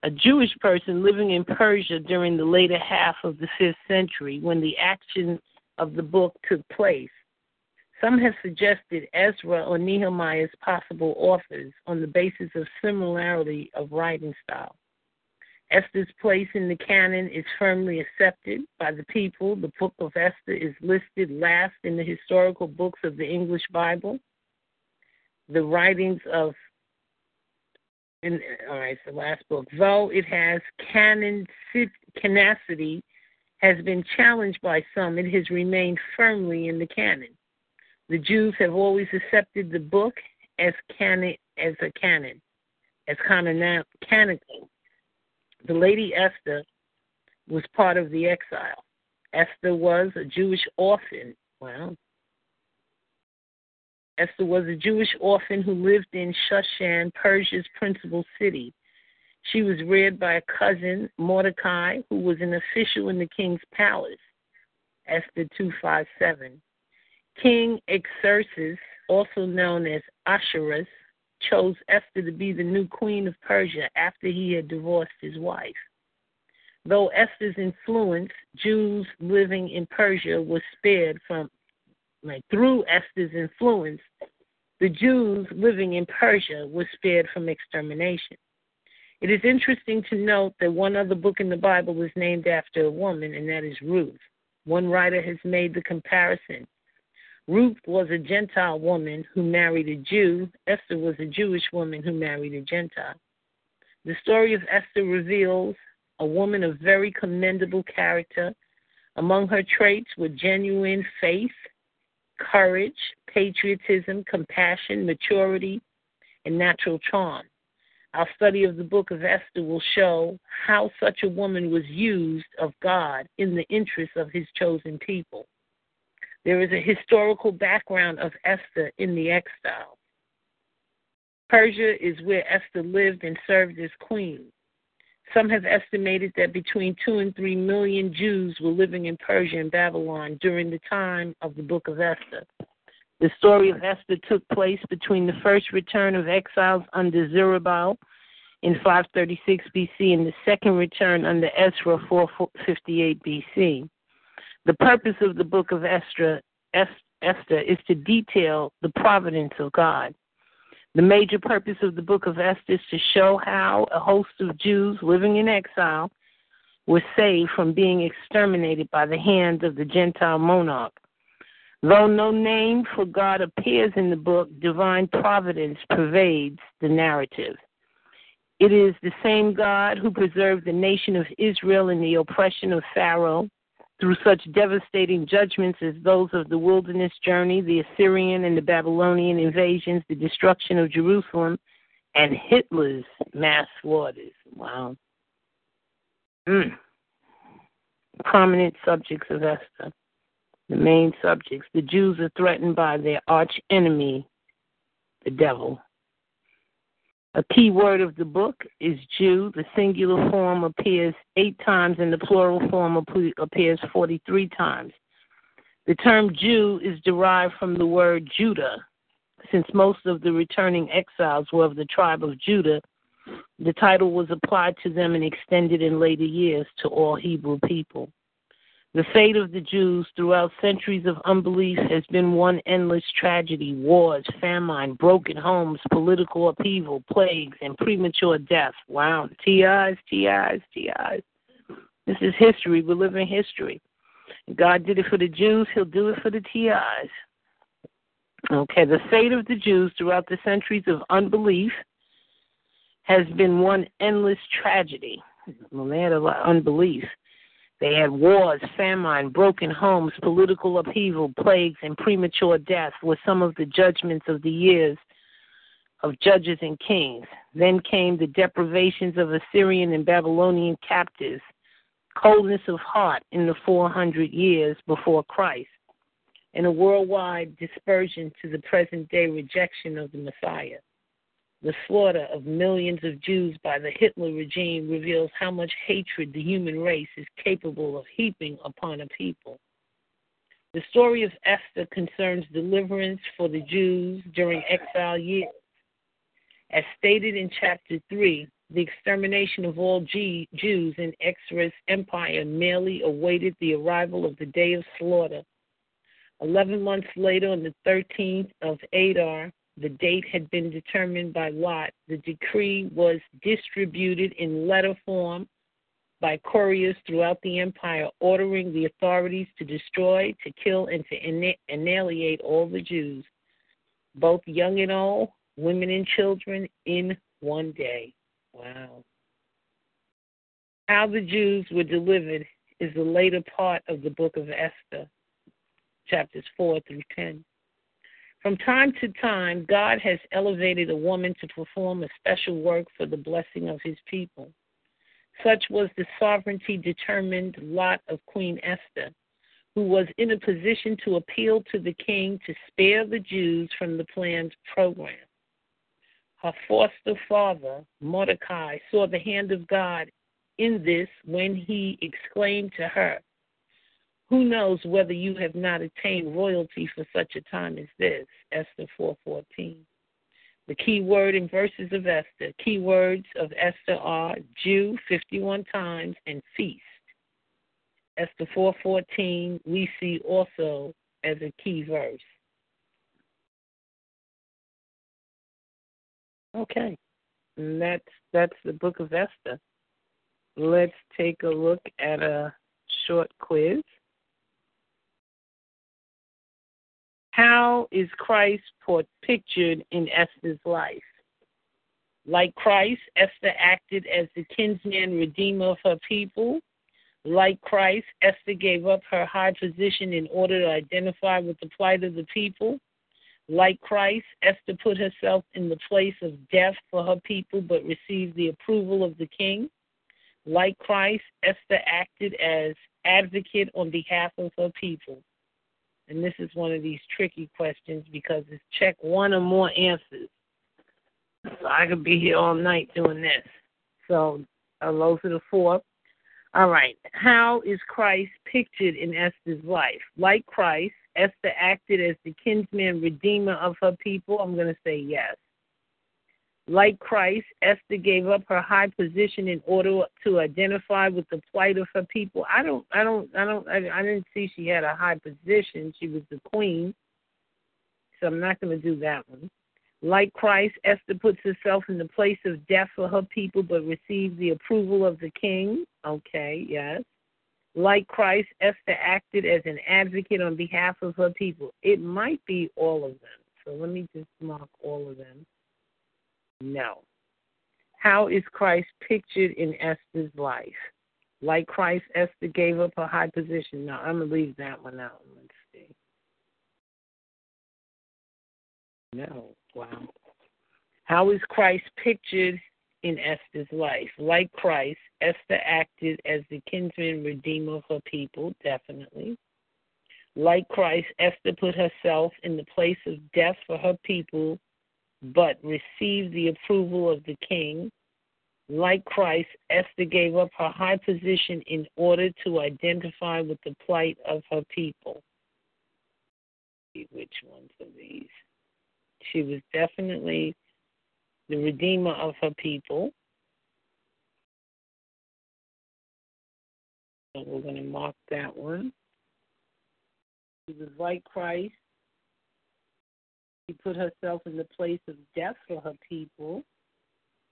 a Jewish person living in Persia during the later half of the 5th century when the action of the book took place. Some have suggested Ezra or Nehemiah as possible authors on the basis of similarity of writing style. Esther's place in the canon is firmly accepted by the people. The book of Esther is listed last in the historical books of the English Bible. The writings of, in, all right, the last book, though it has canon canacity, has been challenged by some, it has remained firmly in the canon. The Jews have always accepted the book as canon, as a canon, as canon, canonical the Lady Esther was part of the exile. Esther was a Jewish orphan. Well, Esther was a Jewish orphan who lived in Shushan, Persia's principal city. She was reared by a cousin, Mordecai, who was an official in the king's palace. Esther 257. King Xerxes, also known as Ahasuerus, chose Esther to be the new queen of Persia after he had divorced his wife. Though Esther's influence, Jews living in Persia were spared from, like through Esther's influence, the Jews living in Persia were spared from extermination. It is interesting to note that one other book in the Bible is named after a woman, and that is Ruth. One writer has made the comparison Ruth was a Gentile woman who married a Jew. Esther was a Jewish woman who married a Gentile. The story of Esther reveals a woman of very commendable character. Among her traits were genuine faith, courage, patriotism, compassion, maturity, and natural charm. Our study of the book of Esther will show how such a woman was used of God in the interests of his chosen people. There is a historical background of Esther in the exile. Persia is where Esther lived and served as queen. Some have estimated that between two and three million Jews were living in Persia and Babylon during the time of the book of Esther. The story of Esther took place between the first return of exiles under Zerubbabel in 536 BC and the second return under Ezra 458 BC. The purpose of the book of Esther, is to detail the providence of God. The major purpose of the book of Esther is to show how a host of Jews living in exile were saved from being exterminated by the hands of the Gentile monarch. Though no name for God appears in the book, divine providence pervades the narrative. It is the same God who preserved the nation of Israel in the oppression of Pharaoh through such devastating judgments as those of the wilderness journey, the Assyrian and the Babylonian invasions, the destruction of Jerusalem, and Hitler's mass slaughters. Wow. Mm. Prominent subjects of Esther. The main subjects. The Jews are threatened by their arch enemy, the devil. A key word of the book is Jew. The singular form appears eight times and the plural form appears 43 times. The term Jew is derived from the word Judah. Since most of the returning exiles were of the tribe of Judah, The title was applied to them and extended in later years to all Hebrew people. The fate of the Jews throughout centuries of unbelief has been one endless tragedy wars, famine, broken homes, political upheaval, plagues, and premature death. Wow. TIs, TIs, TIs. This is history. We're living history. God did it for the Jews, He'll do it for the TIs. Okay, the fate of the Jews throughout the centuries of unbelief has been one endless tragedy. Well, they had a lot of unbelief. They had wars, famine, broken homes, political upheaval, plagues, and premature death were some of the judgments of the years of judges and kings. Then came the deprivations of Assyrian and Babylonian captives, coldness of heart in the 400 years before Christ, and a worldwide dispersion to the present day rejection of the Messiah. The slaughter of millions of Jews by the Hitler regime reveals how much hatred the human race is capable of heaping upon a people. The story of Esther concerns deliverance for the Jews during exile years. As stated in chapter 3, the extermination of all G- Jews in Xerxes' empire merely awaited the arrival of the day of slaughter. Eleven months later, on the 13th of Adar, the date had been determined by lot. The decree was distributed in letter form by couriers throughout the empire, ordering the authorities to destroy, to kill, and to annihilate all the Jews, both young and old, women and children, in one day. Wow. How the Jews were delivered is the later part of the book of Esther, chapters 4 through 10. From time to time, God has elevated a woman to perform a special work for the blessing of his people. Such was the sovereignty determined lot of Queen Esther, who was in a position to appeal to the king to spare the Jews from the planned program. Her foster father, Mordecai, saw the hand of God in this when he exclaimed to her, who knows whether you have not attained royalty for such a time as this? Esther 4:14. The key word in verses of Esther, key words of Esther are Jew 51 times and feast. Esther 4:14 we see also as a key verse. Okay. And that's that's the book of Esther. Let's take a look at a short quiz. How is Christ pictured in Esther's life? Like Christ, Esther acted as the kinsman redeemer of her people. Like Christ, Esther gave up her high position in order to identify with the plight of the people. Like Christ, Esther put herself in the place of death for her people but received the approval of the king. Like Christ, Esther acted as advocate on behalf of her people. And this is one of these tricky questions because it's check one or more answers. So I could be here all night doing this. So those are the four. All right. How is Christ pictured in Esther's life? Like Christ, Esther acted as the kinsman redeemer of her people. I'm going to say yes. Like Christ, Esther gave up her high position in order to identify with the plight of her people. I don't, I don't, I don't, I, I didn't see she had a high position. She was the queen, so I'm not going to do that one. Like Christ, Esther puts herself in the place of death for her people, but receives the approval of the king. Okay, yes. Like Christ, Esther acted as an advocate on behalf of her people. It might be all of them. So let me just mark all of them. No. How is Christ pictured in Esther's life? Like Christ, Esther gave up her high position. Now, I'm going to leave that one out. Let's see. No. Wow. How is Christ pictured in Esther's life? Like Christ, Esther acted as the kinsman redeemer of her people, definitely. Like Christ, Esther put herself in the place of death for her people but received the approval of the king. Like Christ, Esther gave up her high position in order to identify with the plight of her people. Which ones are these? She was definitely the Redeemer of her people. So we're going to mark that one. She was like Christ. She put herself in the place of death for her people,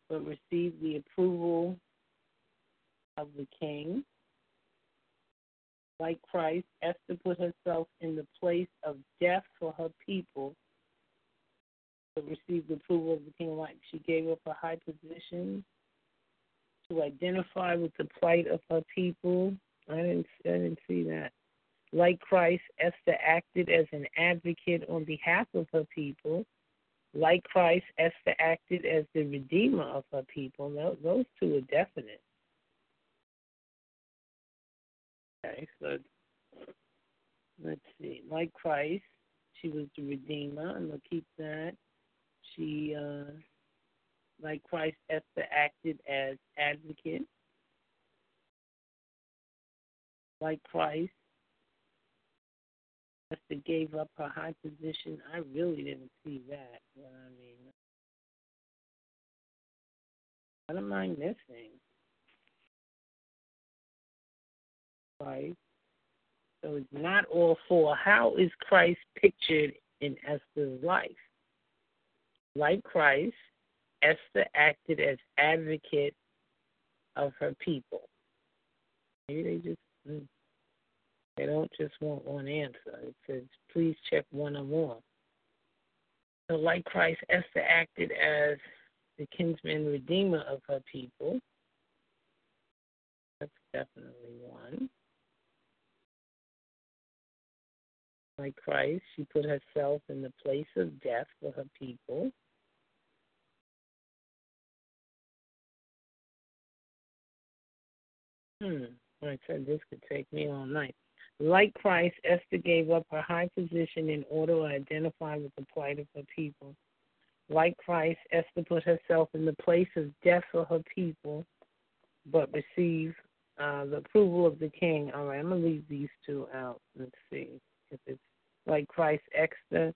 but received the approval of the king. Like Christ, Esther put herself in the place of death for her people, but received the approval of the king. Like she gave up a high position to identify with the plight of her people. I didn't, I didn't see that. Like Christ, Esther acted as an advocate on behalf of her people. Like Christ, Esther acted as the redeemer of her people. Those two are definite. Okay, so let's see. Like Christ, she was the Redeemer, I'm going to keep that. She, uh, like Christ, Esther acted as advocate. Like Christ, Esther gave up her high position. I really didn't see that. But I mean, what am I missing? Right. So it's not all four. How is Christ pictured in Esther's life? Like Christ, Esther acted as advocate of her people. Maybe they just hmm, they don't just want one answer. It says, please check one or more. So, like Christ, Esther acted as the kinsman redeemer of her people. That's definitely one. like Christ, she put herself in the place of death for her people. Hmm. I said this could take me all night. Like Christ, Esther gave up her high position in order to identify with the plight of her people. Like Christ, Esther put herself in the place of death for her people, but received uh, the approval of the king. All right, I'm going to leave these two out. Let's see if it's like Christ Esther.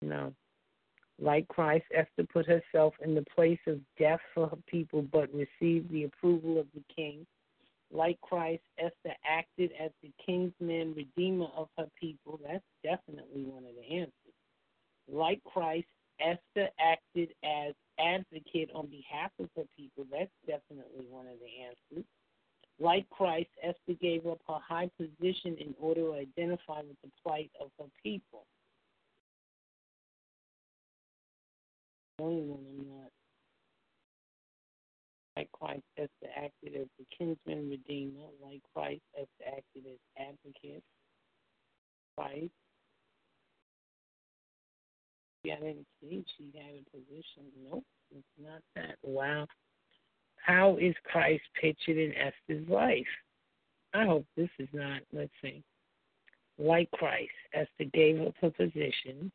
No. Like Christ, Esther put herself in the place of death for her people, but received the approval of the king. Like Christ, Esther acted as the king's kinsman redeemer of her people. That's definitely one of the answers. Like Christ, Esther acted as advocate on behalf of her people. That's definitely one of the answers. Like Christ, Esther gave up her high position in order to identify with the plight of her people. Only one I'm not. Like Christ, Esther acted as the kinsman redeemer. Like Christ, Esther acted as advocate. Christ. Yeah, I see she had a position. Nope, it's not that. Wow. How is Christ pictured in Esther's life? I hope this is not, let's see, like Christ. Esther gave up her position.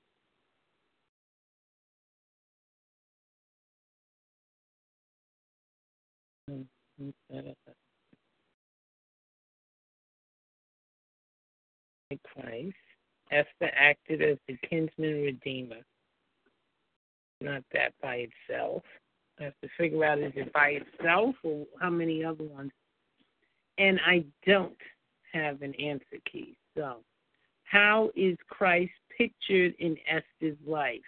Like Christ. Esther acted as the kinsman redeemer. Not that by itself. I have to figure out is it by itself or how many other ones. And I don't have an answer key. So, how is Christ pictured in Esther's life?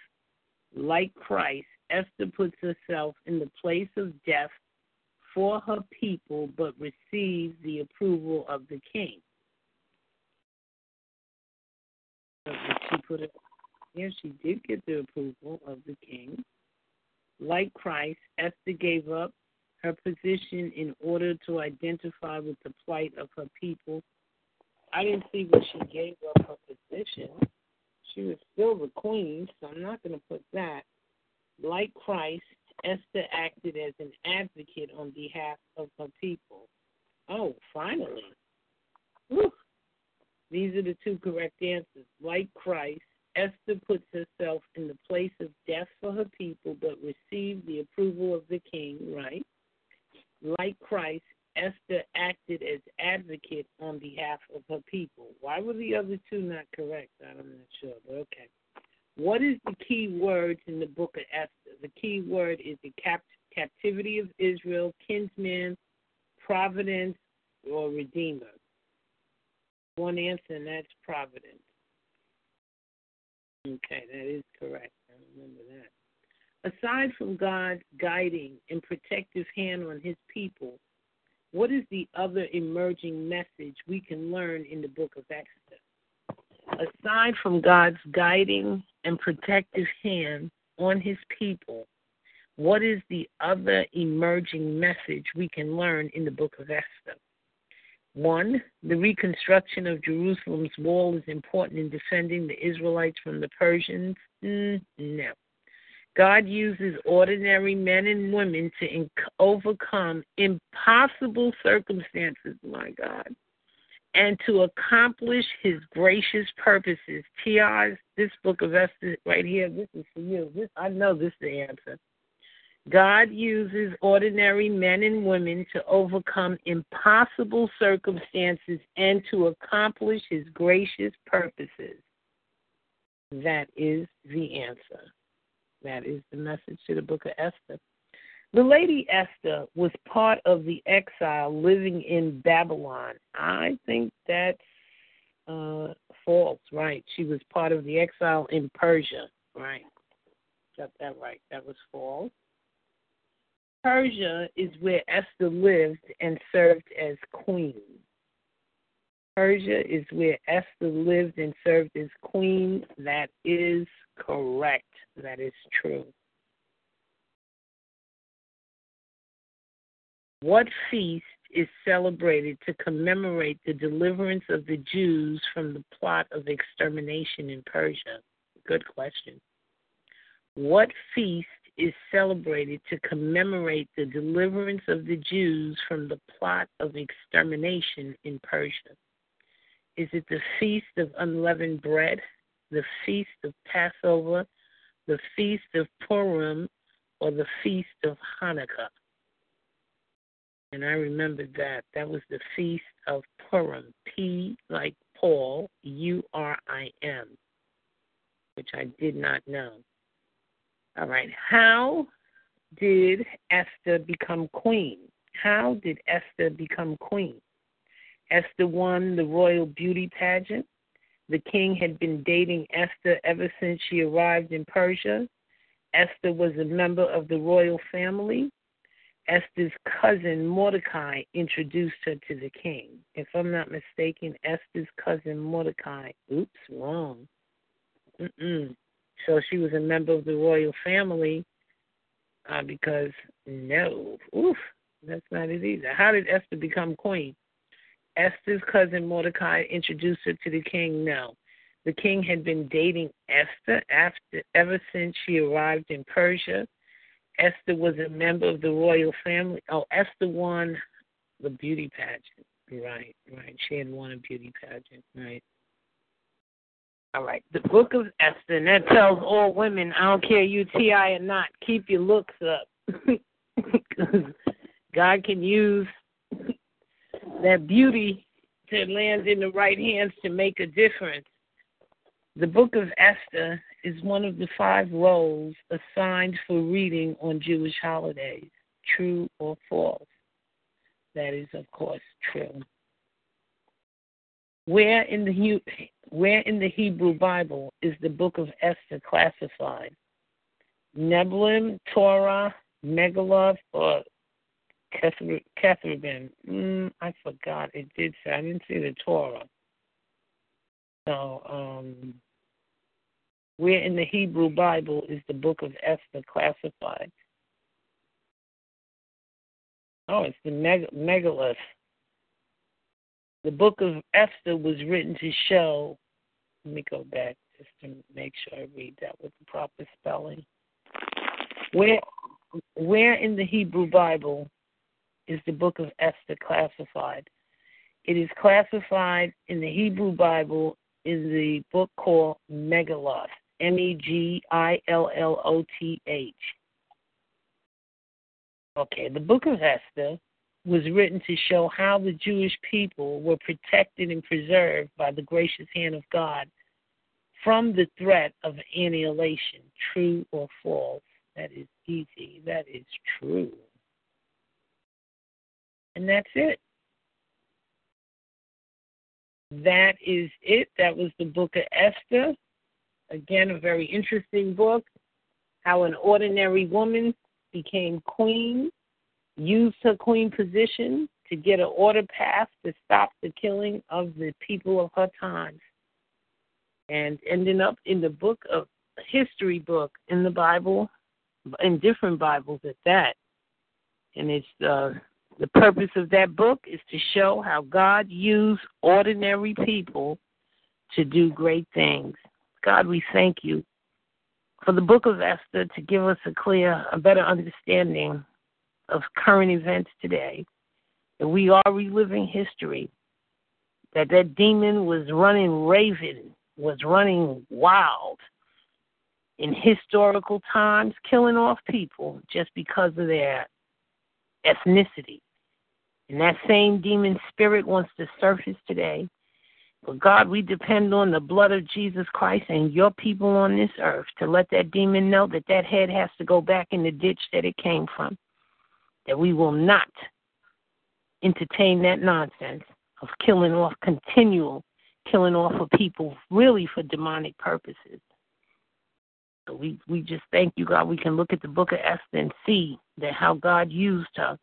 Like Christ, Esther puts herself in the place of death for her people, but receives the approval of the king. She put it here? She did get the approval of the king. Like Christ, Esther gave up her position in order to identify with the plight of her people. I didn't see where she gave up her position. She was still the queen, so I'm not going to put that. Like Christ, Esther acted as an advocate on behalf of her people. Oh, finally. Whew. These are the two correct answers. Like Christ, Esther puts herself in the place of death for her people, but received the approval of the king, right? Like Christ, Esther acted as advocate on behalf of her people. Why were the other two not correct? I'm not sure, but okay. What is the key words in the book of Esther? The key word is the cap- captivity of Israel, kinsman, providence, or redeemer. One answer, and that's providence. Okay, that is correct. I remember that. Aside from God's guiding and protective hand on his people, what is the other emerging message we can learn in the book of Esther? Aside from God's guiding and protective hand on his people, what is the other emerging message we can learn in the book of Esther? One, the reconstruction of Jerusalem's wall is important in defending the Israelites from the Persians. Mm, no. God uses ordinary men and women to in- overcome impossible circumstances, my God, and to accomplish his gracious purposes. TI's, this book of Esther right here, this is for you. This, I know this is the answer. God uses ordinary men and women to overcome impossible circumstances and to accomplish his gracious purposes. That is the answer. That is the message to the book of Esther. The lady Esther was part of the exile living in Babylon. I think that's uh, false, right? She was part of the exile in Persia, right? Got that right. That was false. Persia is where Esther lived and served as queen. Persia is where Esther lived and served as queen. That is correct. That is true. What feast is celebrated to commemorate the deliverance of the Jews from the plot of extermination in Persia? Good question. What feast is celebrated to commemorate the deliverance of the Jews from the plot of extermination in Persia? Is it the Feast of Unleavened Bread, the Feast of Passover, the Feast of Purim, or the Feast of Hanukkah? And I remembered that. That was the Feast of Purim. P like Paul, U R I M, which I did not know. All right. How did Esther become queen? How did Esther become queen? Esther won the royal beauty pageant. The king had been dating Esther ever since she arrived in Persia. Esther was a member of the royal family. Esther's cousin Mordecai introduced her to the king. If I'm not mistaken, Esther's cousin Mordecai. Oops, wrong. Mm-mm. So she was a member of the royal family uh, because, no, oof, that's not it either. How did Esther become queen? Esther's cousin Mordecai introduced her to the king? No. The king had been dating Esther after ever since she arrived in Persia. Esther was a member of the royal family. Oh, Esther won the beauty pageant. Right, right. She had won a beauty pageant, right. All right. The book of Esther, and that tells all women, I don't care you TI or not, keep your looks up. [LAUGHS] Because God can use that beauty to land in the right hands to make a difference. The book of Esther is one of the five roles assigned for reading on Jewish holidays. True or false? That is, of course, true. Where in the where in the Hebrew Bible is the book of Esther classified? Nebilim, Torah, Megilloth, or Kethrubim? Mm, I forgot. It did say. I didn't see the Torah. So, um, where in the Hebrew Bible is the book of Esther classified? Oh, it's the Meg- Megilloth. The book of Esther was written to show. Let me go back just to make sure I read that with the proper spelling. Where, where in the Hebrew Bible is the book of Esther classified? It is classified in the Hebrew Bible in the book called Megilloth, M E G I L L O T H. Okay, the book of Esther was written to show how the Jewish people were protected and preserved by the gracious hand of God from the threat of annihilation, true or false. That is easy. That is true. And that's it. That is it. That was the book of Esther. Again, a very interesting book. How an ordinary woman became queen, used her queen position to get an order passed to stop the killing of the people of her times. And ending up in the book of history book in the Bible, in different Bibles at that. And it's uh, the purpose of that book is to show how God used ordinary people to do great things. God, we thank you for the book of Esther to give us a clear, a better understanding of current events today. That we are reliving history. That that demon was running raven, was running wild in historical times, killing off people just because of their ethnicity. And that same demon spirit wants to surface today. But God, we depend on the blood of Jesus Christ and your people on this earth to let that demon know that that head has to go back in the ditch that it came from. That we will not entertain that nonsense of killing off continual killing off of people really for demonic purposes. So we, we just thank you, God. We can look at the book of Esther and see that how God used her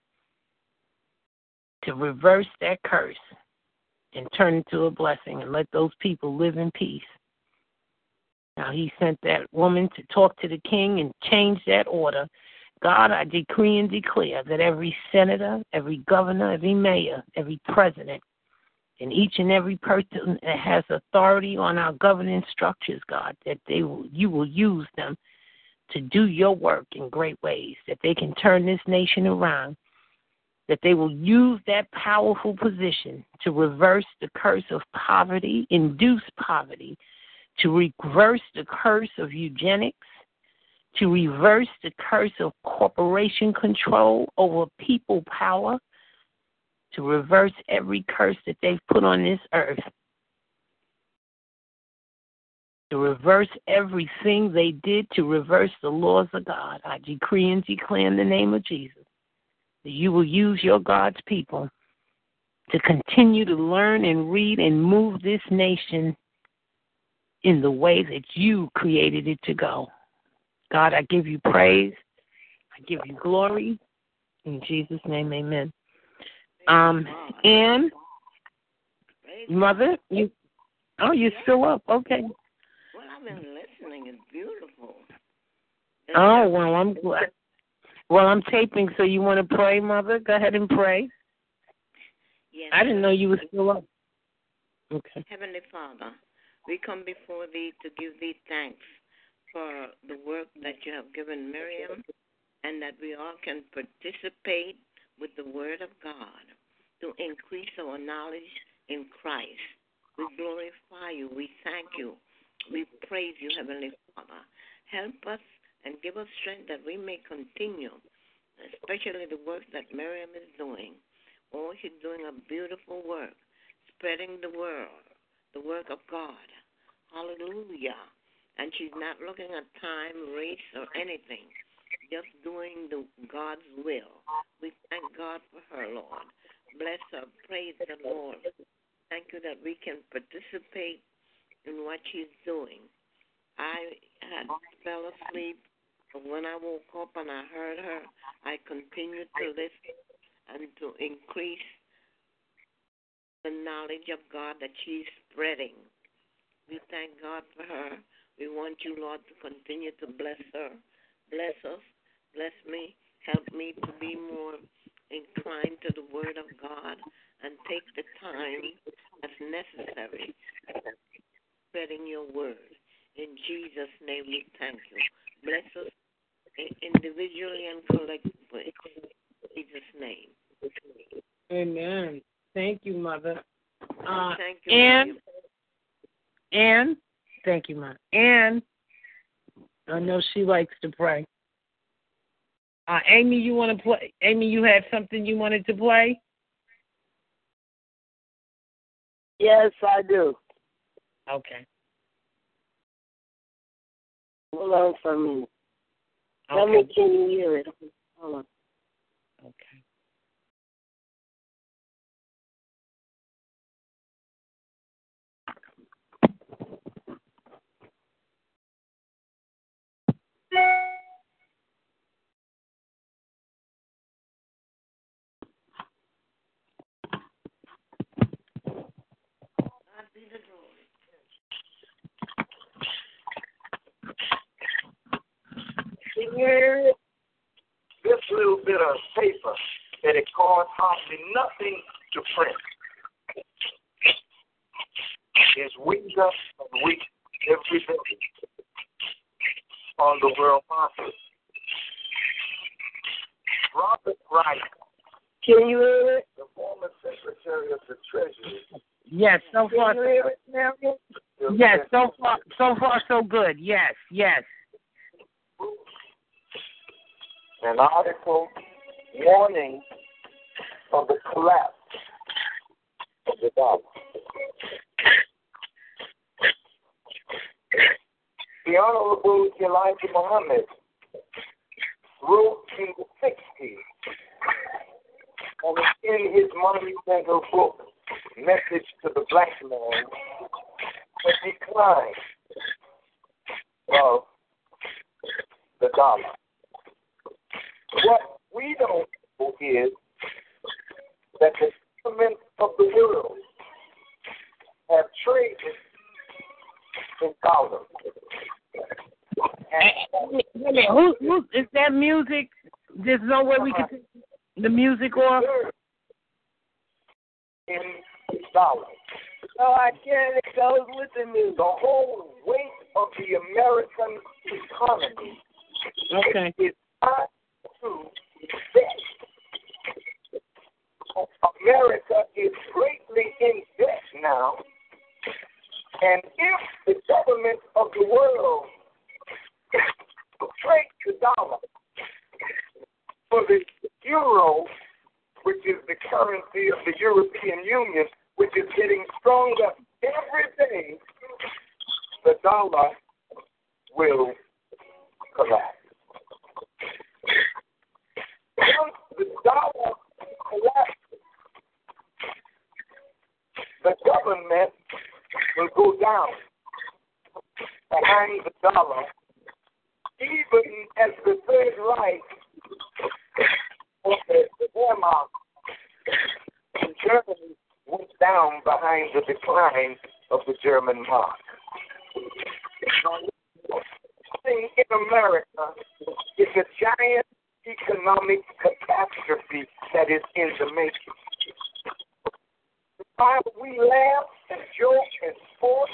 to reverse that curse and turn it into a blessing and let those people live in peace. Now he sent that woman to talk to the king and change that order. God, I decree and declare that every senator, every governor, every mayor, every president, and each and every person that has authority on our governing structures, God, that they will, you will use them to do your work in great ways, that they can turn this nation around that they will use that powerful position to reverse the curse of poverty, induce poverty, to reverse the curse of eugenics, to reverse the curse of corporation control over people power, to reverse every curse that they've put on this earth, to reverse everything they did to reverse the laws of God. I decree and declare in the name of Jesus you will use your God's people to continue to learn and read and move this nation in the way that you created it to go. God, I give you praise. I give you glory. In Jesus' name, amen. Um, and mother, you oh, you're still up. Okay. Well, I've been listening. It's beautiful. Oh well, I'm glad. Well, I'm taping, so you want to pray, Mother? Go ahead and pray. Yes. I didn't know you were still up. Okay. Heavenly Father, we come before Thee to give Thee thanks for the work that you have given Miriam and that we all can participate with the Word of God to increase our knowledge in Christ. We glorify you. We thank you. We praise you, Heavenly Father. Help us and give us strength that we may continue, especially the work that Miriam is doing. Oh, she's doing a beautiful work, spreading the world, the work of God. Hallelujah. And she's not looking at time, race, or anything, just doing the God's will. We thank God for her, Lord. Bless her. Praise the Lord. Thank you that we can participate in what she's doing. I had fell asleep But when I woke up and I heard her, I continued to listen and to increase the knowledge of God that she's spreading. We thank God for her. We want you, Lord, to continue to bless her. Bless us. Bless me. Help me to be more inclined to the Word of God and take the time that's necessary spreading your Word. In Jesus' name we thank you. Bless us individually and collectively. In Jesus' name. Amen. Thank you, Mother. Uh, thank you. And, and, thank you, Mother. And, I know she likes to pray. Uh, Amy, you want to play? Amy, you had something you wanted to play? Yes, I do. Okay. Hold on for a minute. Okay. Tell me, can you hear it? Hold on. Okay. God be the glory. Can you hear it? this little bit of paper that it costs hardly nothing to print is weaker and weaker every day on the world market. Robert Wright, Can you hear it? the former Secretary of the Treasury, Yes, so Can far. you hear it, Marion? Yes, so far, so far, so good. Yes, yes. An article warning of the collapse of the dollar. The Honorable Elijah Muhammad wrote in the 60s and in his monumental book, Message to the Black Man, the decline of the dollar. What don't know is that the government of the world have traded in dollars. Hey, wait a minute, who, who is that music? There's no way we can take the music off. In dollars. Oh, I can't. It goes with the music. The whole weight of the American economy Okay. is tied to debt. America is greatly in debt now. And if the government of the world trade the dollar for the euro, which is the currency of the European Union, which is getting stronger every day, the dollar will collapse. Once the dollar collapses, the government will go down behind the dollar, even as the Third Reich or the, Wehrmacht in Germany went down behind the decline of the German mark. In America is a giant economic catastrophe that is in the making. While we laugh joke and sport,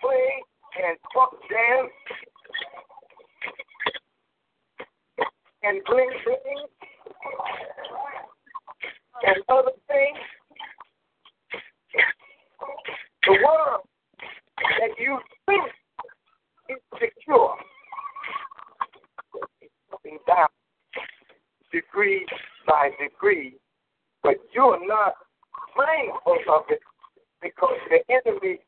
play and fuck dance and bling bling and other things, the world that you think is secure. Is coming down degree by degree, but you're not mindful of it enemy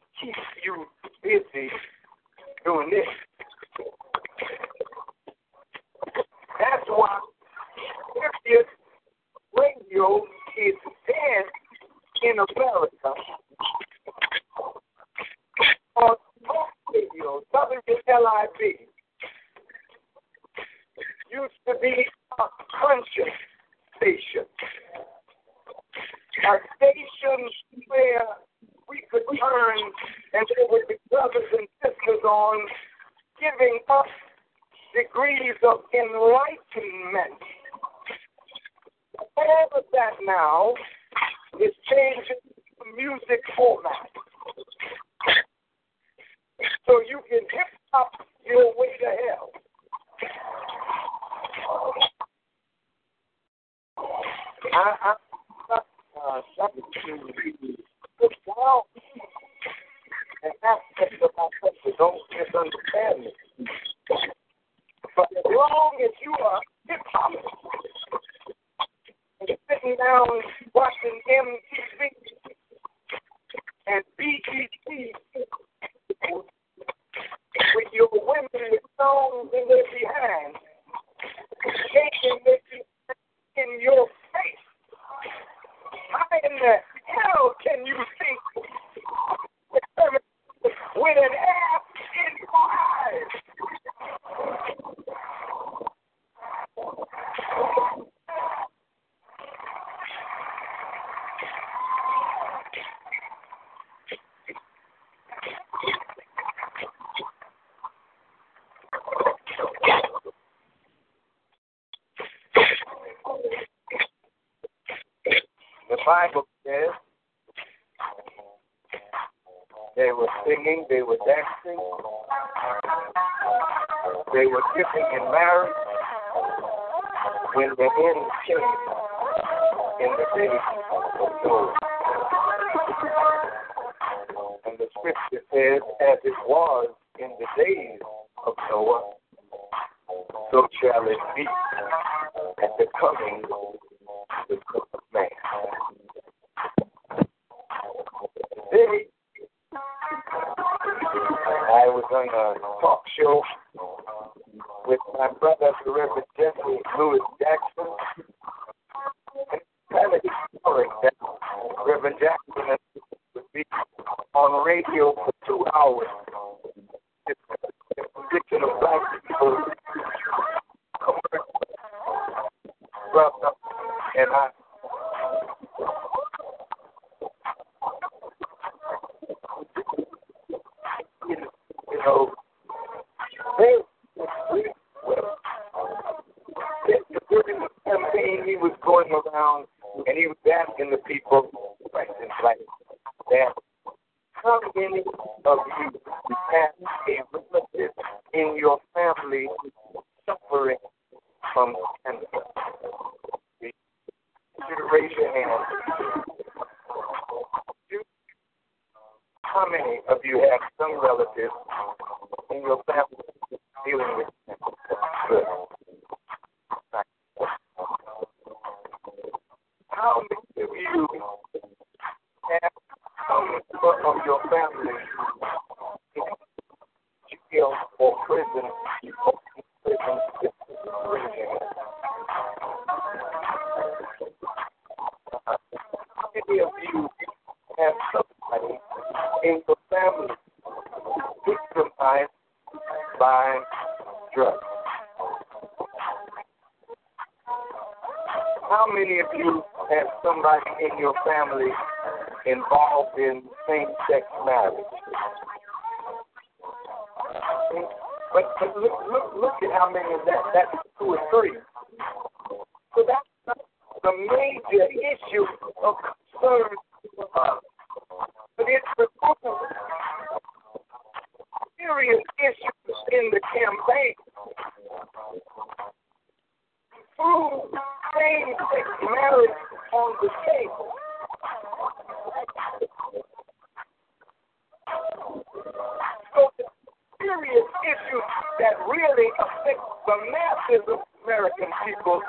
issue that really affects the masses of American people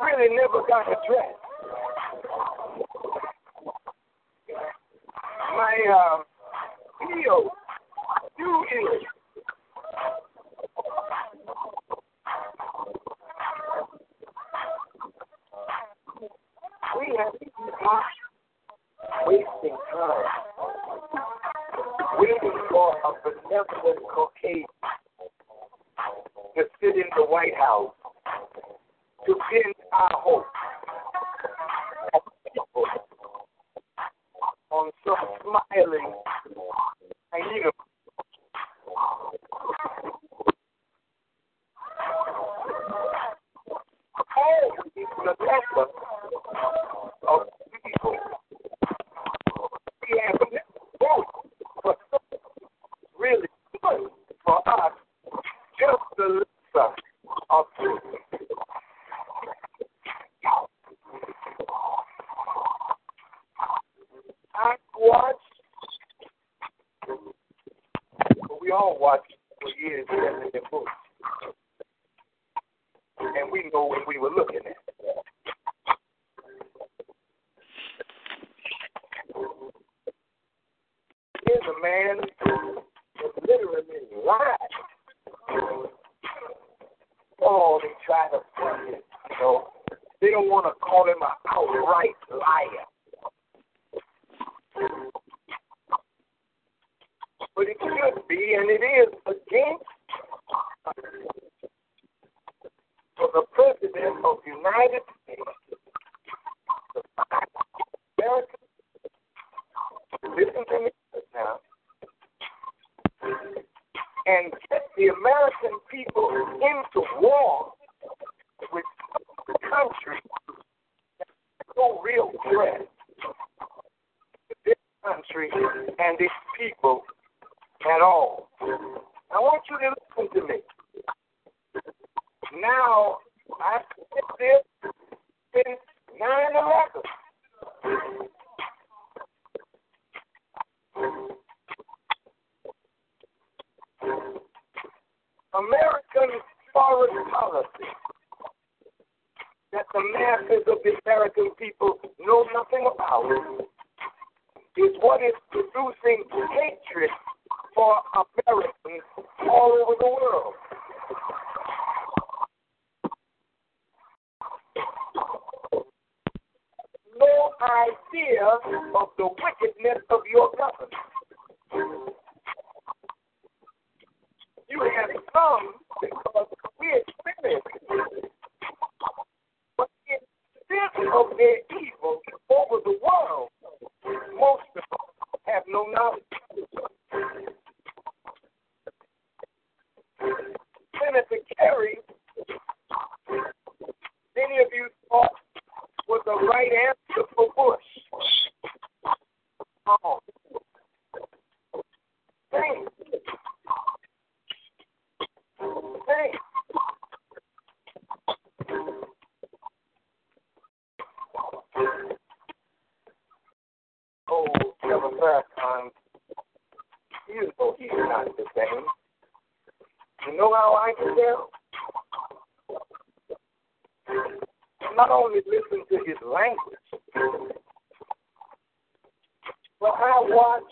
really never got addressed. My uh, EO, new EO, know how I can tell? Not only listen to his language, but I watch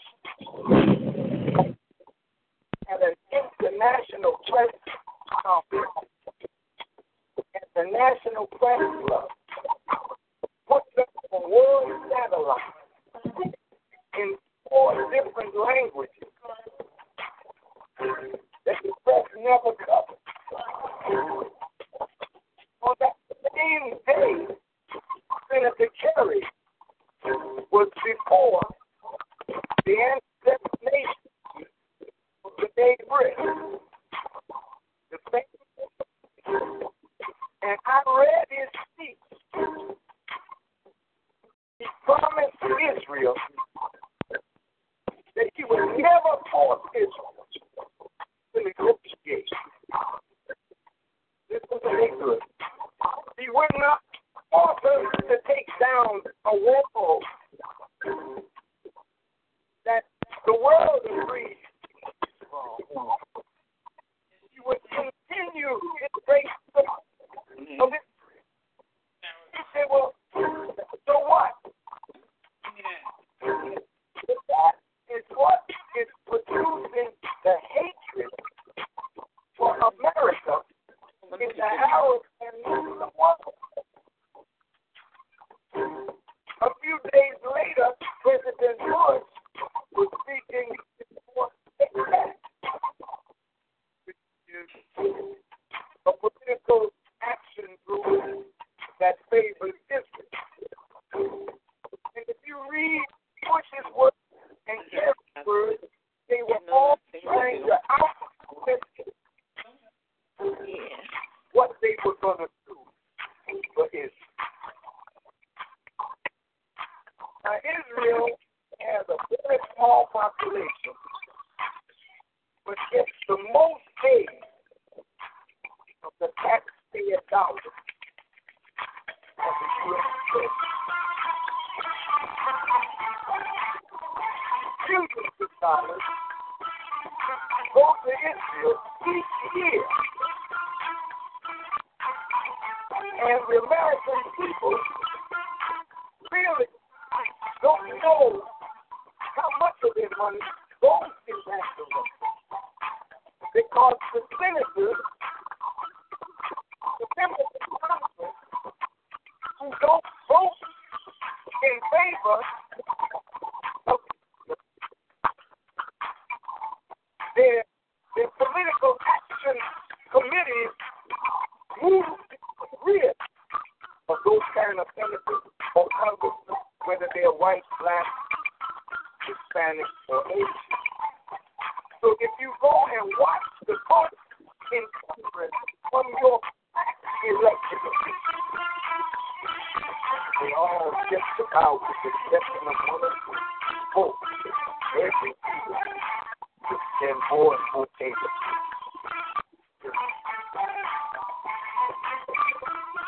than war for David.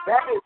That is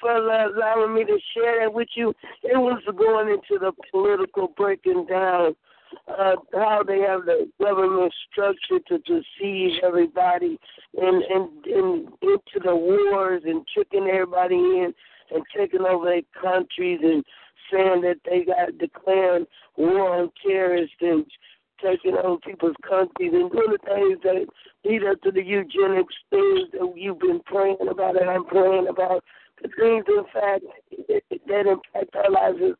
for allowing me to share that with you. It was going into the political breaking down, uh, how they have the government structure to deceive everybody and, and, and into the wars and tricking everybody in and taking over their countries and saying that they got declaring war on terrorists and taking over people's countries and doing the things that lead up to the eugenics things that you've been praying about and I'm praying about the things in fact that impact our lives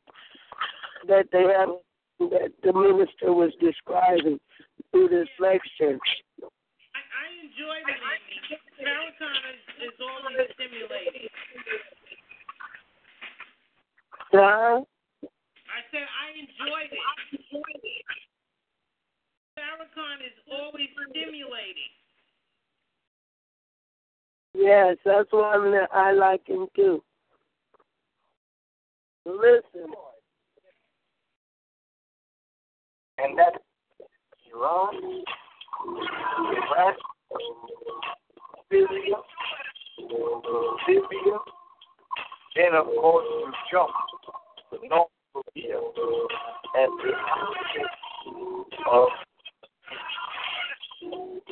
that they have that the minister was describing through this lecture. I, I enjoy the Farrakhan is, is always stimulating. Huh? I said I enjoyed it. Farrakhan is always stimulating. Yes, that's one I I like him too. Listen. And that Iran, Iraq, Syria, Libya, then of course you jump to North Korea at the outset of.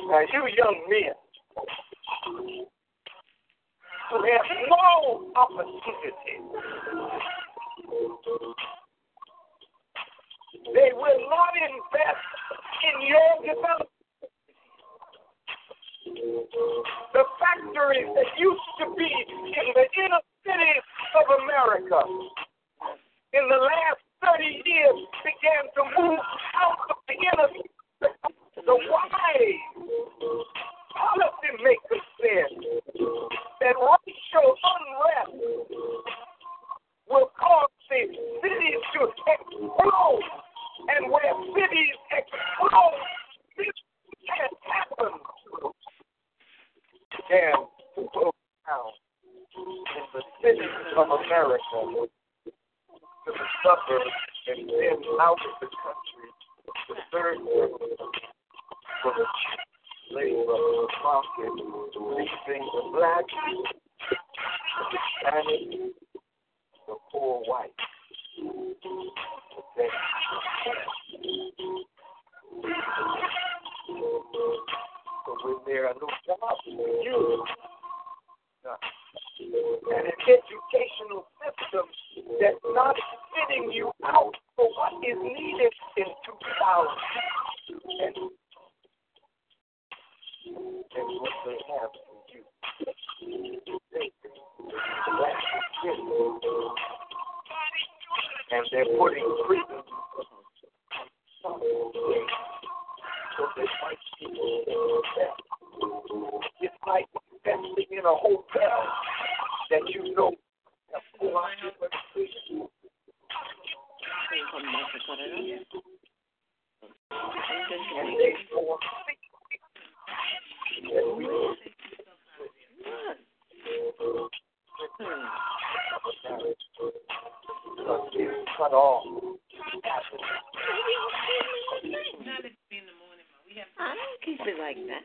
Now you young men have no opportunity. They will not invest in your development. The factories that used to be in the inner cities of America in the last 30 years began to move out of the inner cities. the wise policymakers said that racial unrest will cause the cities to explode. And where cities explode, this can happen. Can go down in the cities of America the suburbs and then out of the country, the third world, for the labor market, leaving the black, the Hispanic, the poor white. Okay. So when there are no jobs for you, and an educational system that's not fitting you out for what is needed in 2000. And, what they have for you. They, that's the and they're putting prison so they might it's like investing in a hotel that you know has prison. And they for and we cut off. I don't keep it like that.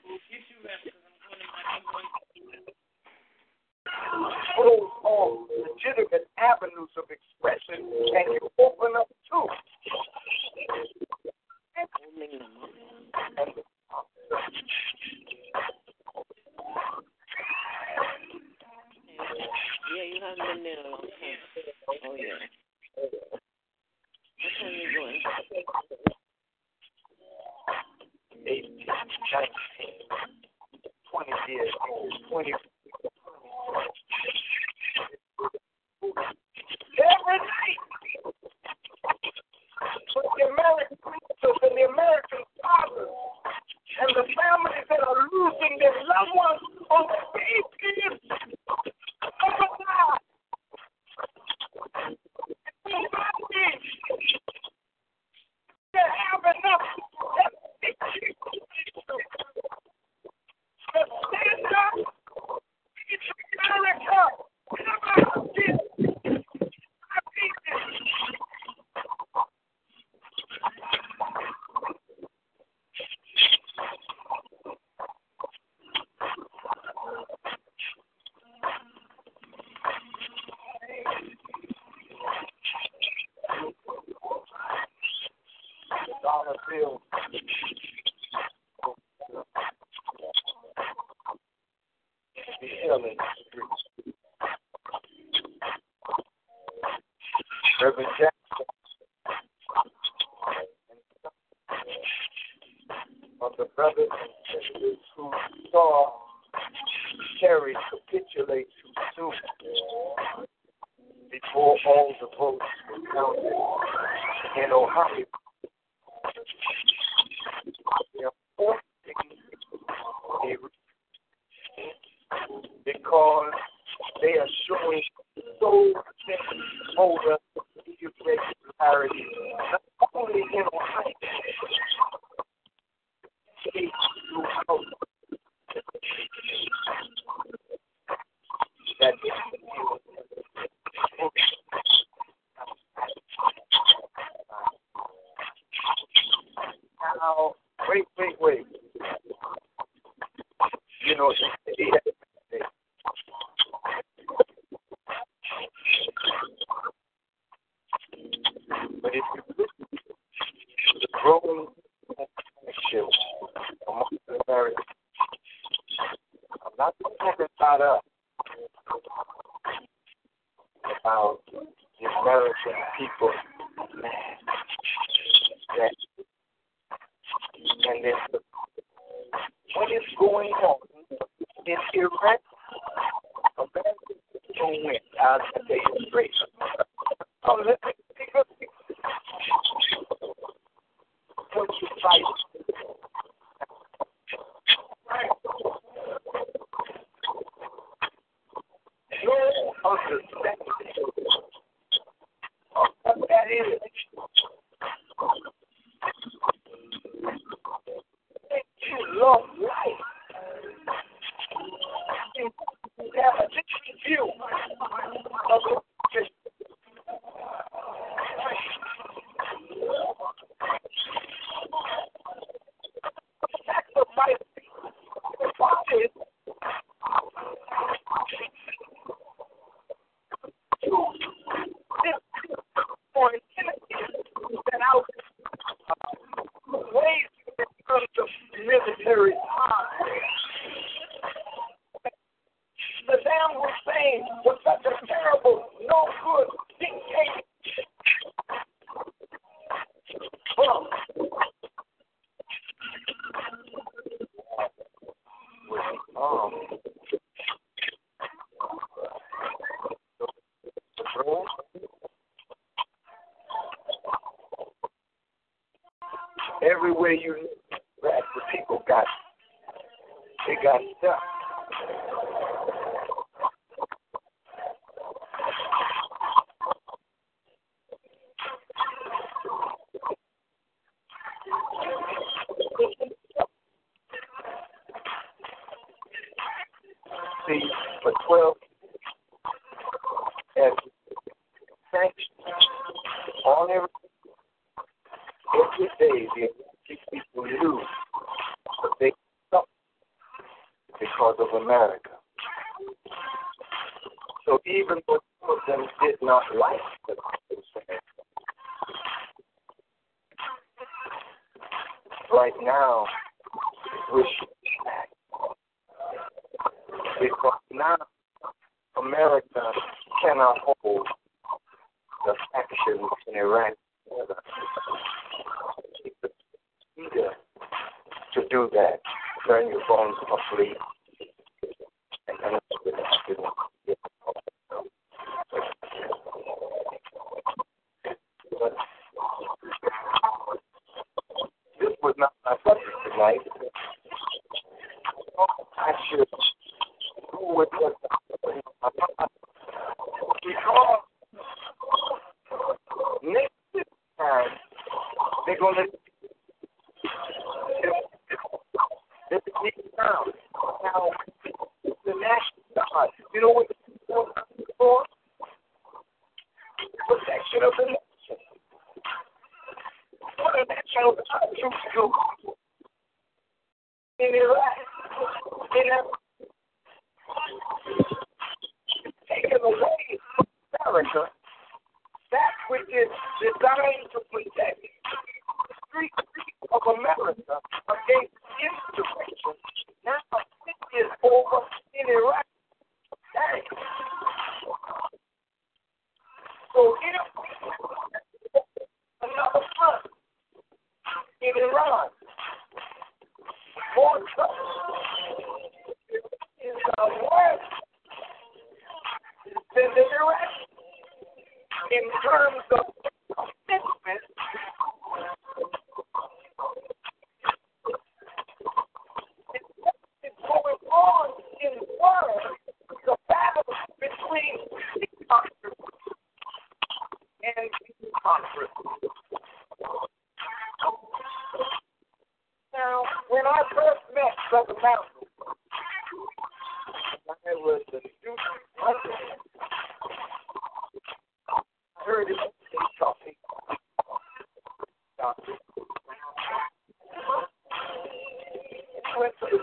Close legitimate avenues of expression and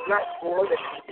not more than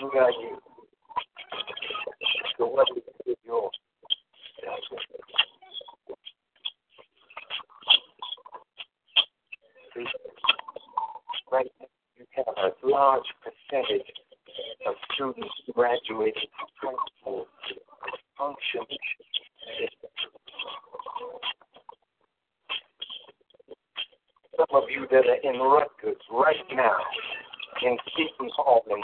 you you. The one who is yours. Right now, you have a large percentage of students graduating from high school functioning some of you that are in Rutgers right now, in Seton Hall, in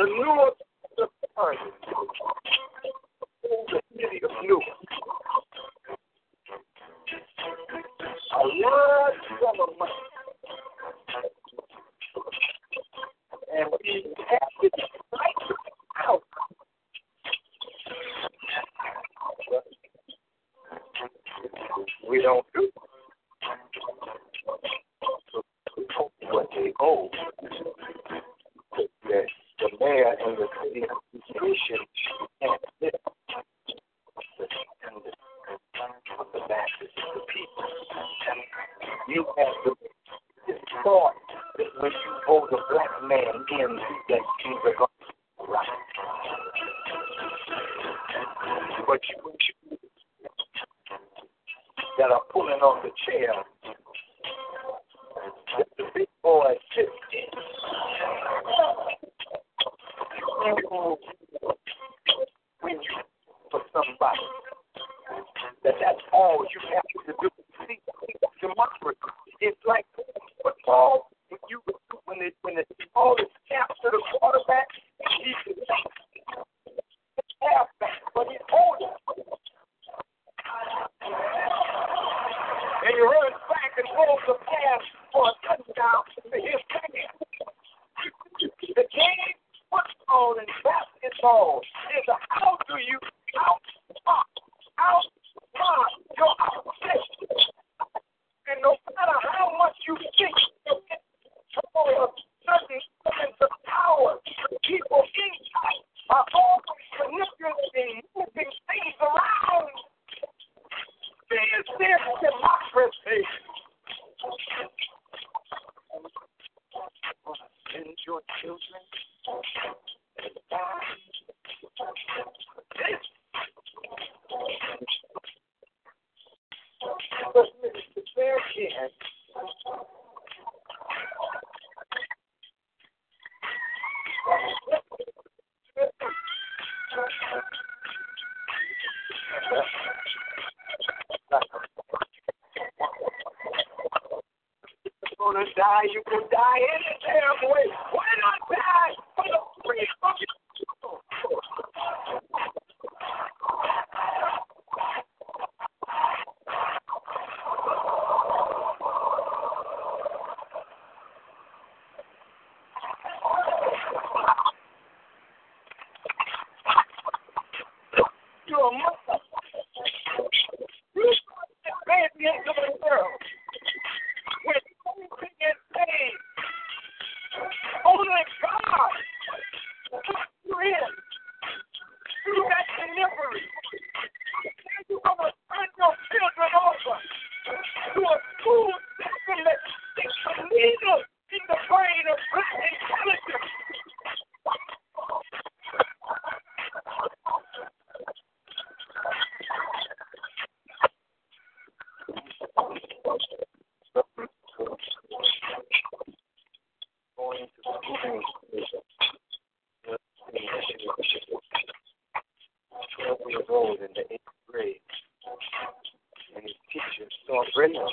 The Newark Party, the city of Newark, in the eighth grade. And his teacher saw Brenda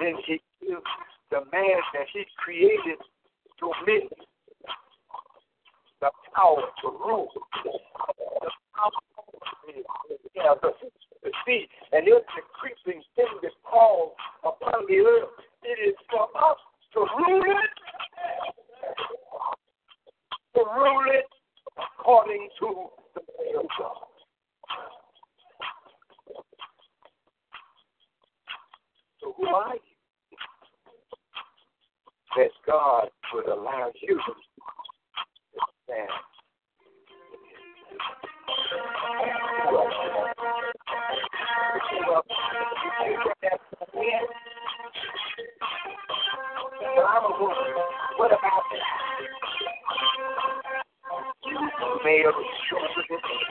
then he gives the man that he created dominion, the power to rule, the power to the sea, and it's the creeping thing that falls upon the earth. It is for us to rule it, to rule it according to the way of God. So you? That God would allow you to stand. What about male children? Well,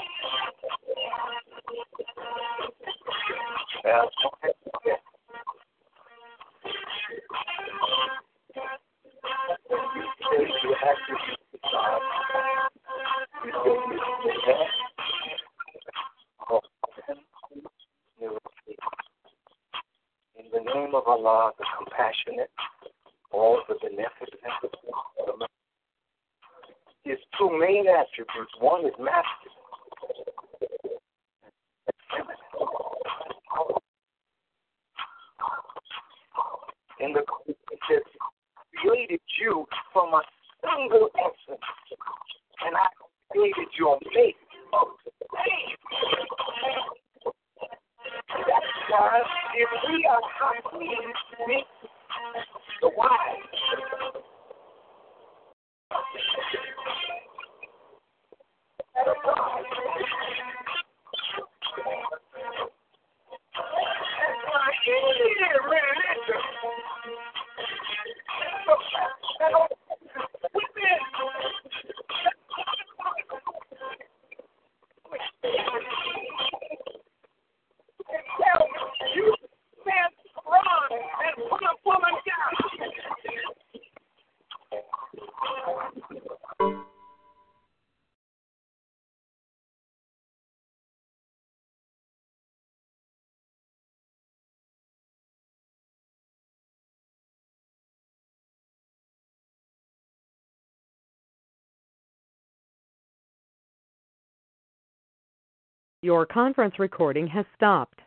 Your conference recording has stopped.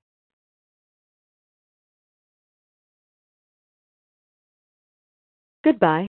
Goodbye.